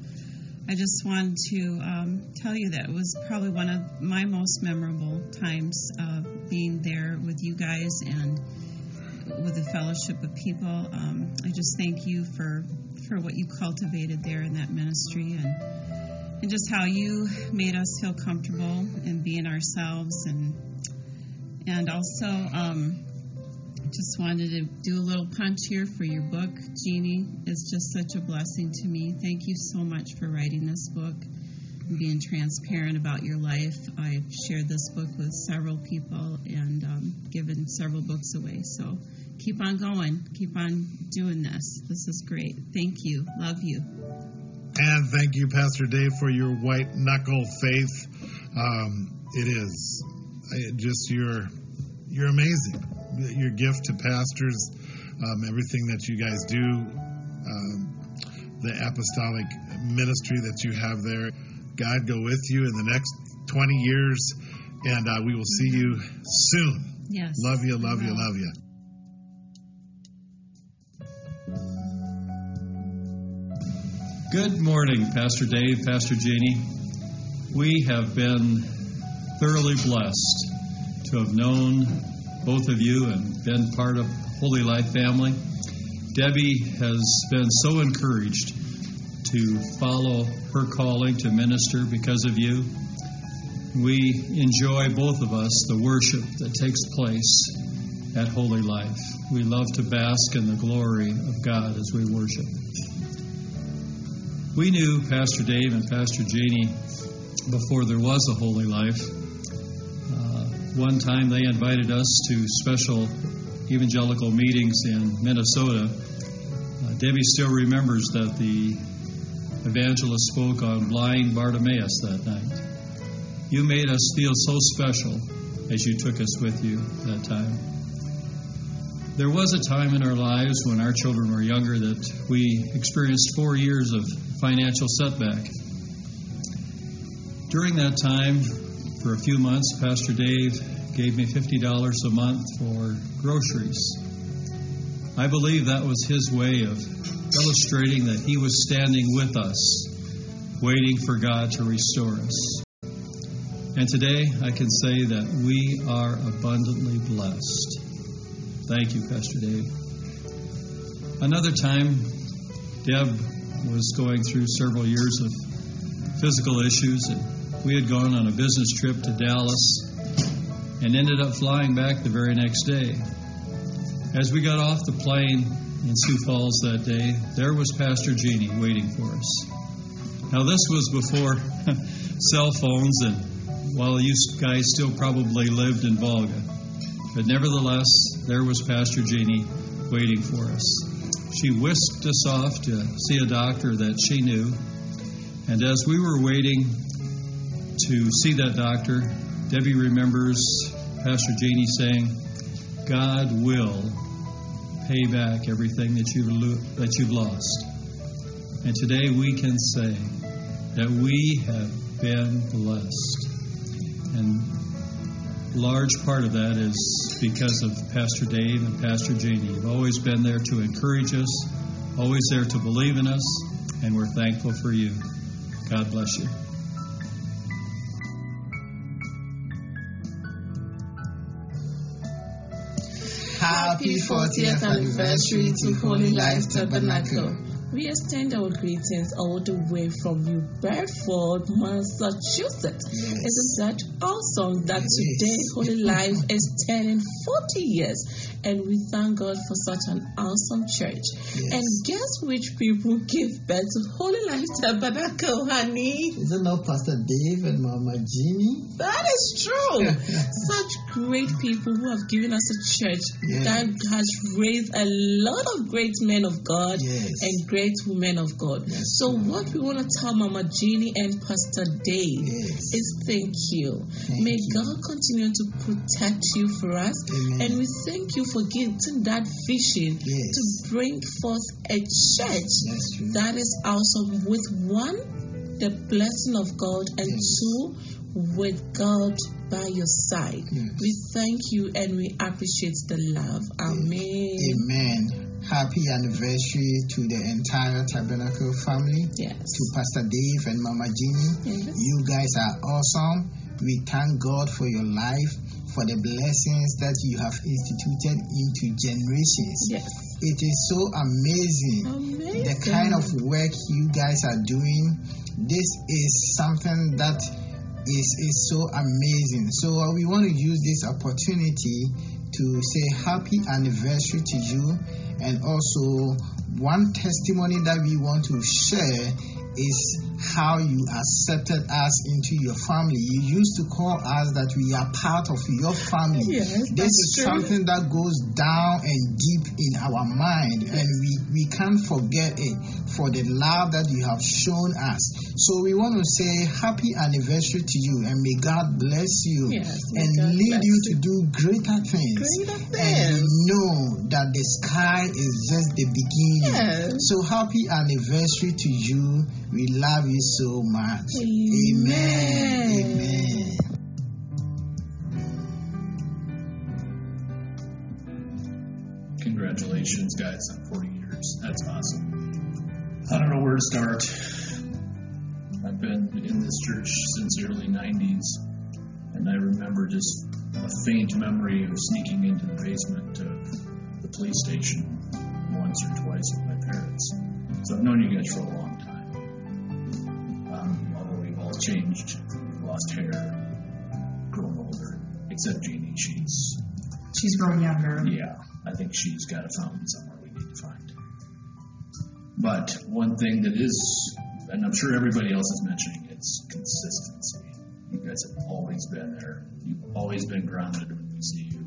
I just wanted to um, tell you that it was probably one of my most memorable times of being there with you guys and with the fellowship of people. Um, I just thank you for for what you cultivated there in that ministry and and just how you made us feel comfortable in being ourselves and and also um, just wanted to do a little punch here for your book jeannie it's just such a blessing to me thank you so much for writing this book being transparent about your life. I've shared this book with several people and um, given several books away. So keep on going. Keep on doing this. This is great. Thank you. Love you. And thank you, Pastor Dave, for your white knuckle faith. Um, it is it just you're you're amazing. Your gift to pastors, um, everything that you guys do, um, the apostolic ministry that you have there. God go with you in the next 20 years, and uh, we will see you soon. Yes. Love you, love you, love you. Good morning, Pastor Dave, Pastor Jeannie. We have been thoroughly blessed to have known both of you and been part of Holy Life family. Debbie has been so encouraged to follow her calling to minister because of you. We enjoy, both of us, the worship that takes place at Holy Life. We love to bask in the glory of God as we worship. We knew Pastor Dave and Pastor Janie before there was a Holy Life. One time they invited us to special evangelical meetings in Minnesota. Uh, Debbie still remembers that the evangelist spoke on blind Bartimaeus that night. You made us feel so special as you took us with you that time. There was a time in our lives when our children were younger that we experienced four years of financial setback. During that time, for a few months, Pastor Dave gave me $50 a month for groceries. I believe that was his way of illustrating that he was standing with us, waiting for God to restore us. And today I can say that we are abundantly blessed. Thank you, Pastor Dave. Another time, Deb was going through several years of physical issues, and we had gone on a business trip to Dallas and ended up flying back the very next day. As we got off the plane in Sioux Falls that day, there was Pastor Jeannie waiting for us. Now, this was before [LAUGHS] cell phones, and while you guys still probably lived in Volga. But nevertheless, there was Pastor Jeannie waiting for us. She whisked us off to see a doctor that she knew. And as we were waiting to see that doctor, Debbie remembers Pastor Janie saying, God will pay back everything that you've, lo- that you've lost. And today we can say that we have been blessed. And a large part of that is because of Pastor Dave and Pastor Janie. You've always been there to encourage us, always there to believe in us, and we're thankful for you. God bless you. Happy 40th anniversary to Holy Life Tabernacle. We extend our greetings all the way from New Bedford, Massachusetts. Yes. Isn't that awesome that It today. Holy Life is turning 40 years and we thank God for such an awesome church. Yes. And guess which people give birth to Holy Life [LAUGHS] Tabernacle, honey? Is it not Pastor Dave and Mama Jeannie? That is true. [LAUGHS] Such great people who have given us a church that has raised a lot of great men of God Yes. and great women of God. so, what we want to tell Mama Jeannie and Pastor Dave is thank you. May God continue to protect you for us. Amen. And we thank you for getting that vision Yes. to bring forth a church that is awesome with one, the blessing of God, and two, with God by your side. We thank you and we appreciate the love. Amen. Amen. Happy anniversary to the entire Tabernacle family. Yes. To Pastor Dave and Mama Jeannie. Yes. You guys are awesome. We thank God for your life, for the blessings that you have instituted into generations. Yes. It is so amazing, the kind of work you guys are doing. This is something that is, is so amazing. So uh, we want to use this opportunity to say happy anniversary to you and also one testimony that we want to share is how you accepted us into your family. You used to call us that we are part of your family. Yes, this is true. something that goes down and deep in our mind, and we, we can't forget it for the love that you have shown us. So we want to say happy anniversary to you, and may God bless you Yes, and God lead you to do greater things. Greater And things. you know that the sky is just the beginning. Yes. So happy anniversary to you. We love you so much. Amen. Amen. Congratulations, guys, on 40 years. That's awesome. I don't know where to start. I've been in this church since the early 90s, and I remember just a faint memory of sneaking into the basement of the police station once or twice with my parents. So I've known you guys for a long time. Changed, lost hair, grown older, except Jeannie. She's She's grown younger. yeah, I think she's got a fountain somewhere we need to find. But one thing that is, and I'm sure everybody else is mentioning, it's consistency. You guys have always been there. You've always been grounded when we see you.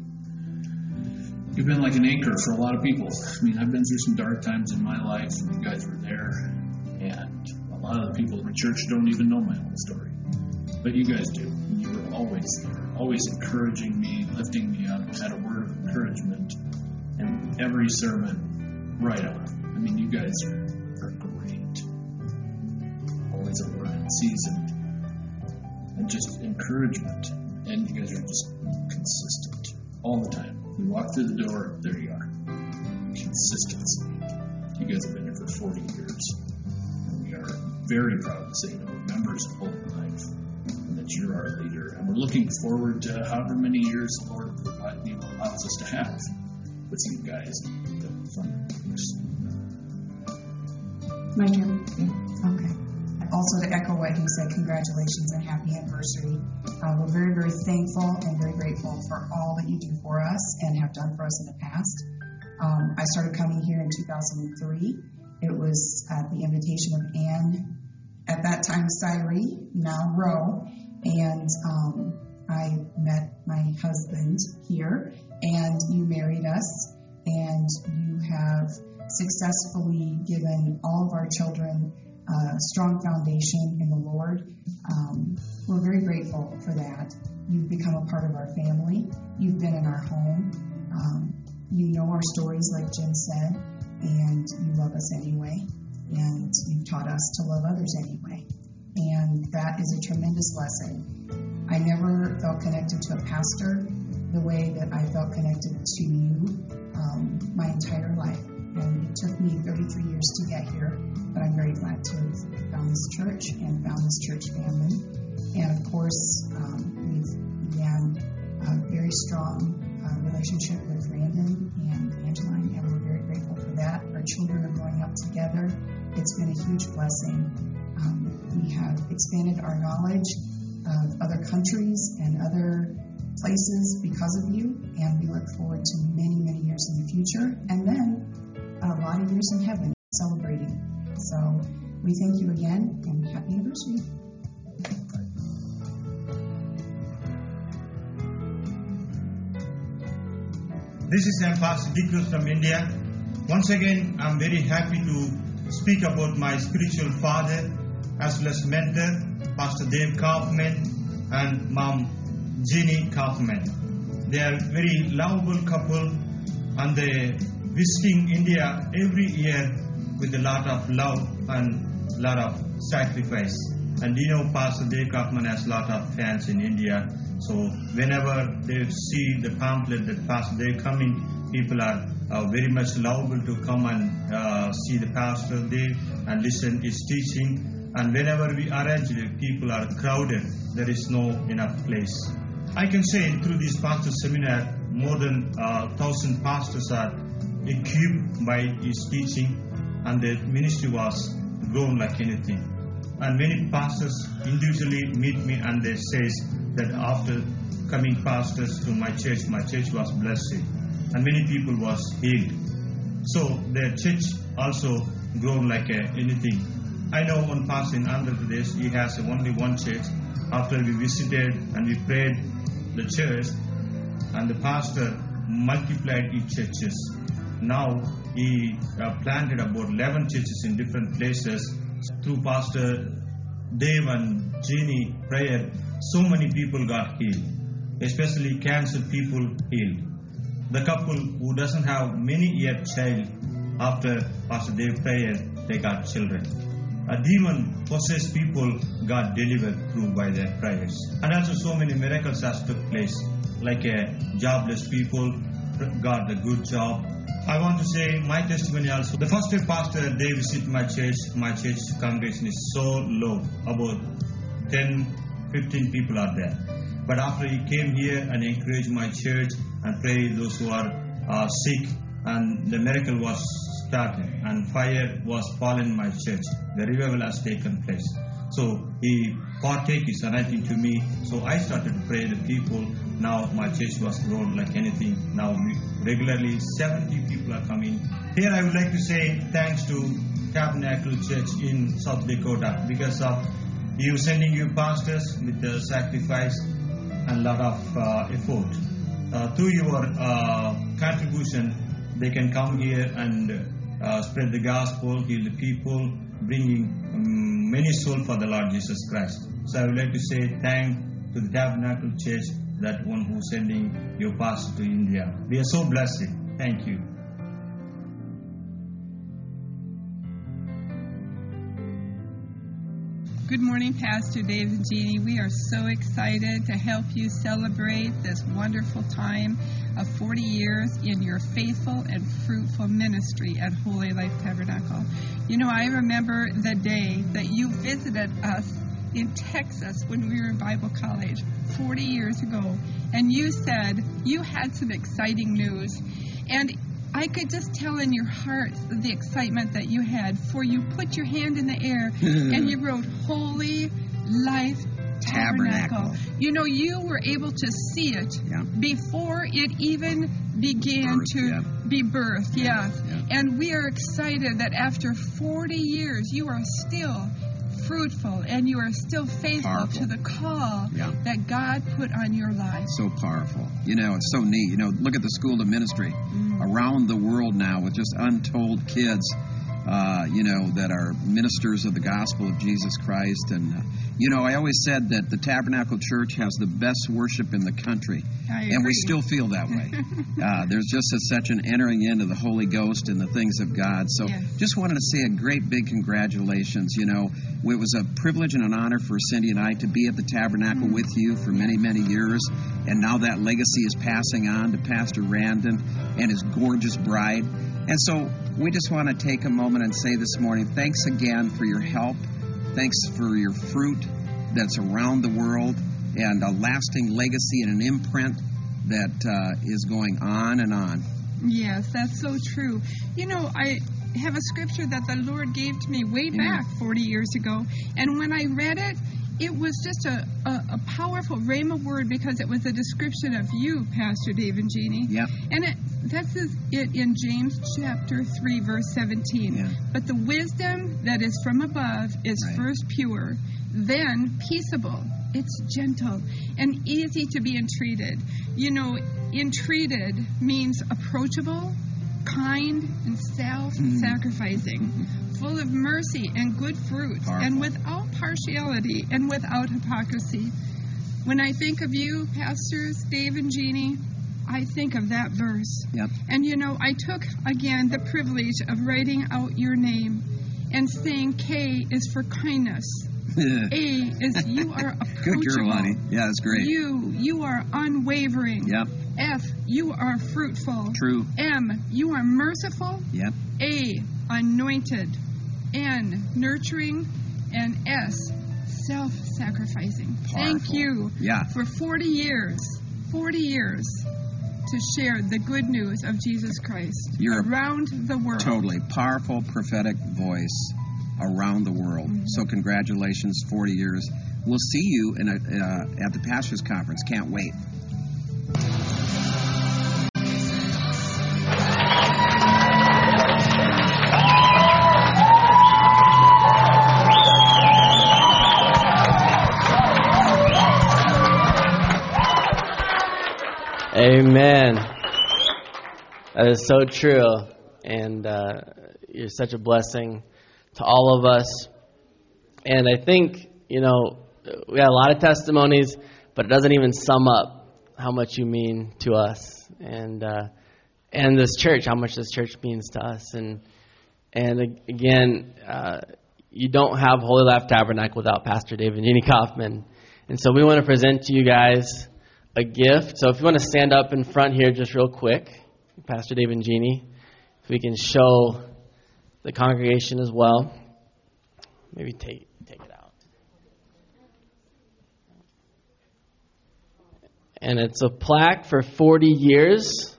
You've been like an anchor for a lot of people. I mean, I've been through some dark times in my life, and you guys were there. Lot of the people in the church don't even know my whole story. But you guys do. You were always there, always encouraging me, lifting me up, had a word of encouragement in every sermon, right on. I mean, you guys are, are great. Always a word in season. And just encouragement. And you guys are just consistent all the time. We walk through the door, there you are. Consistency. You guys have been here for 40 years. Very proud to say we're members of Holy Life and that you're our leader. And we're looking forward to however many years the Lord you know, allows us to have with you guys. My turn? Okay. Also, to echo what he said, congratulations and happy anniversary. Uh, we're very, very thankful and very grateful for all that you do for us and have done for us in the past. Um, I started coming here in 2003. It was at the invitation of Anne, at that time Cyree, now Roe, and um, I met my husband here, and you married us, and you have successfully given all of our children a strong foundation in the Lord. Um, we're very grateful for that. You've become a part of our family. You've been in our home. Um, you know our stories, like Jim said, and you love us anyway. And you've taught us to love others anyway. And that is a tremendous lesson. I never felt connected to a pastor the way that I felt connected to you um, my entire life. And it took me 33 years to get here, but I'm very glad to have found this church and found this church family. And of course, um, we've began a very strong uh, relationship with Brandon and Angeline, and we're very grateful for that. Our children are growing up together. It's been a huge blessing. Um, we have expanded our knowledge of other countries and other places because of you, and we look forward to many, many years in the future, and then a lot of years in heaven celebrating. So we thank you again, and happy anniversary. This is Pastor Dikus from India. Once again, I'm very happy to speak about my spiritual father as well as mentor, Pastor Dave Kaufman and Mom Jeannie Kaufman. They are very lovable couple and they visiting India every year with a lot of love and a lot of sacrifice. And you know, Pastor Dave Kaufman has a lot of fans in India. So whenever they see the pamphlet that Pastor Dave coming, people are uh, very much lovable to come and uh, see the Pastor there and listen his teaching. And whenever we arrange it, people are crowded. There is no enough place. I can say through this pastor seminar, more than uh, thousand pastors are equipped by his teaching, and the ministry was grown like anything. And many pastors individually meet me and they says that after coming pastors to my church, my church was blessed, and many people was healed. So the church also grown like anything. I know one pastor in Andhra Pradesh, he has only one church. After we visited and we prayed the church, and the pastor multiplied his churches. Now he uh, planted about 11 churches in different places. Through Pastor Dave and Jeannie prayer, so many people got healed, especially cancer people healed. The couple who doesn't have many yet child, after Pastor Dave prayer, they got children. A demon possessed people got delivered through by their prayers. And also so many miracles has took place, like a jobless people got a good job. I want to say my testimony also. The first day Pastor they visited my church, my church congregation is so low, about 10, 15 people are there. But after he came here and encouraged my church and pray those who are uh, sick, and the miracle was started, and fire was fallen in my church. The revival has taken place. So he partake his anointing to me. So I started to pray the people. Now my church was grown like anything. Now regularly 70 people are coming. Here I would like to say thanks to Tabernacle Church in South Dakota because of you sending you pastors with the sacrifice and lot of uh, effort. Uh, through your uh, contribution, they can come here and uh, spread the gospel, heal the people, bringing um, many souls for the Lord Jesus Christ. So I would like to say thank to the Tabernacle Church, that one who's sending your pastor to India. We are so blessed. Thank you. Good morning, Pastor Dave and Jeannie. We are so excited to help you celebrate this wonderful time of 40 years in your faithful and fruitful ministry at Holy Life Tabernacle. You know, I remember the day that you visited us in Texas when we were in Bible college 40 years ago, and you said you had some exciting news. And I could just tell in your heart the excitement that you had, for you put your hand in the air [LAUGHS] and you wrote Holy Life Tabernacle. Tabernacle. You know, you were able to see it Yeah. before it even began Birth, to yeah. be birthed. Yes. And we are excited that after 40 years, you are still fruitful and you are still faithful Powerful. to the call Yeah. that God put on your life. So powerful. You know, it's so neat. You know, look at the school of ministry around the world now with just untold kids, uh, you know, that are ministers of the gospel of Jesus Christ. And, uh, you know, I always said that the Tabernacle Church has the best worship in the country. And we still feel that way. [LAUGHS] uh, there's just a, such an entering into the Holy Ghost and the things of God. So just wanted to say a great big congratulations. You know, it was a privilege and an honor for Cindy and I to be at the Tabernacle Mm. with you for many, many years. And now that legacy is passing on to Pastor Randon and his gorgeous bride. And so we just want to take a moment and say this morning thanks again for your help. Thanks for your fruit that's around the world and a lasting legacy and an imprint that uh, is going on and on. Yes, that's so true. You know, I have a scripture that the Lord gave to me way back 40 years ago, and when I read it, it was just a, a, a powerful rhema word because it was a description of you, Pastor Dave and Jeannie. Yep. And it that says it in James chapter 3, verse 17. Yeah. But the wisdom that is from above is first pure, then peaceable. It's gentle and easy to be entreated. You know, entreated means approachable, kind, and mm-hmm. self sacrificing, full of mercy and good fruit, and without partiality and without hypocrisy. When I think of you, Pastors Dave and Jeannie, I think of that verse. Yep. And you know, I took again the privilege of writing out your name and saying K is for kindness. [LAUGHS] A is you are approachable. [LAUGHS] Good girl, honey. Yeah, that's great. You you are unwavering. Yep. F you are fruitful. True. M you are merciful. Yep. A anointed. N nurturing and S self-sacrificing. Thank you Yeah. for 40 years. 40 years to share the good news of Jesus Christ You're around the world. Totally powerful prophetic voice around the world. So congratulations, 40 years. We'll see you in a, uh, at the pastors conference. Can't wait. Amen. That is so true. And uh, you're such a blessing to all of us. And I think, you know, we had a lot of testimonies, but it doesn't even sum up how much you mean to us. And, uh, and this church, how much this church means to us. And, and again, uh, you don't have Holy Life Tabernacle without Pastor David Jeannie Kaufman. And so we want to present to you guys a gift. So if you want to stand up in front here just real quick, Pastor David and Jeannie, if we can show the congregation as well. Maybe take take it out. And it's a plaque for 40 years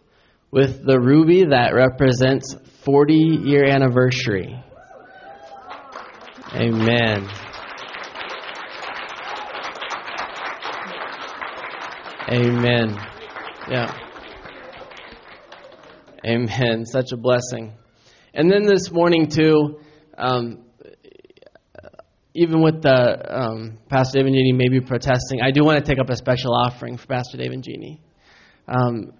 with the ruby that represents 40 year anniversary. Amen. Amen. Yeah. Amen. Such a blessing. And then this morning, too, um, even with the um, Pastor Dave and Jeannie maybe protesting, I do want to take up a special offering for Pastor Dave and Jeannie. Um,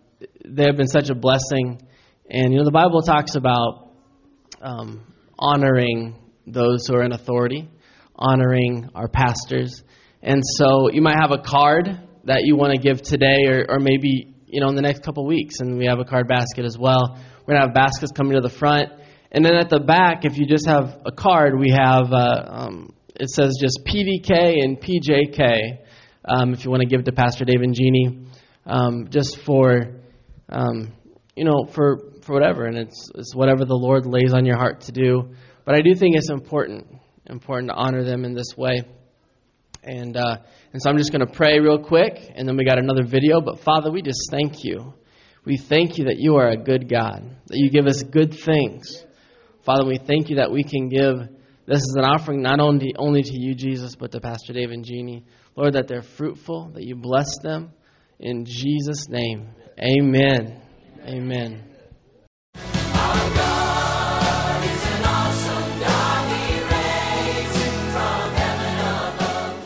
they have been such a blessing. And, you know, the Bible talks about um, honoring those who are in authority, honoring our pastors. And so you might have a card that you want to give today or, or maybe, you know, in the next couple weeks. And we have a card basket as well. We're going to have baskets coming to the front. And then at the back, if you just have a card, we have, uh, um, it says just PDK and PJK um, if you want to give to Pastor Dave and Jeannie, um, just for, um, you know, for, for whatever. And it's, it's whatever the Lord lays on your heart to do. But I do think it's important, important to honor them in this way. And, uh, and so I'm just going to pray real quick, and then we got another video. But Father, we just thank you. We thank you that you are a good God, that you give us good things. Father, we thank you that we can give. This is an offering not only, only to you, Jesus, but to Pastor Dave and Jeannie. Lord, that they're fruitful, that you bless them. In Jesus' name, amen. Amen.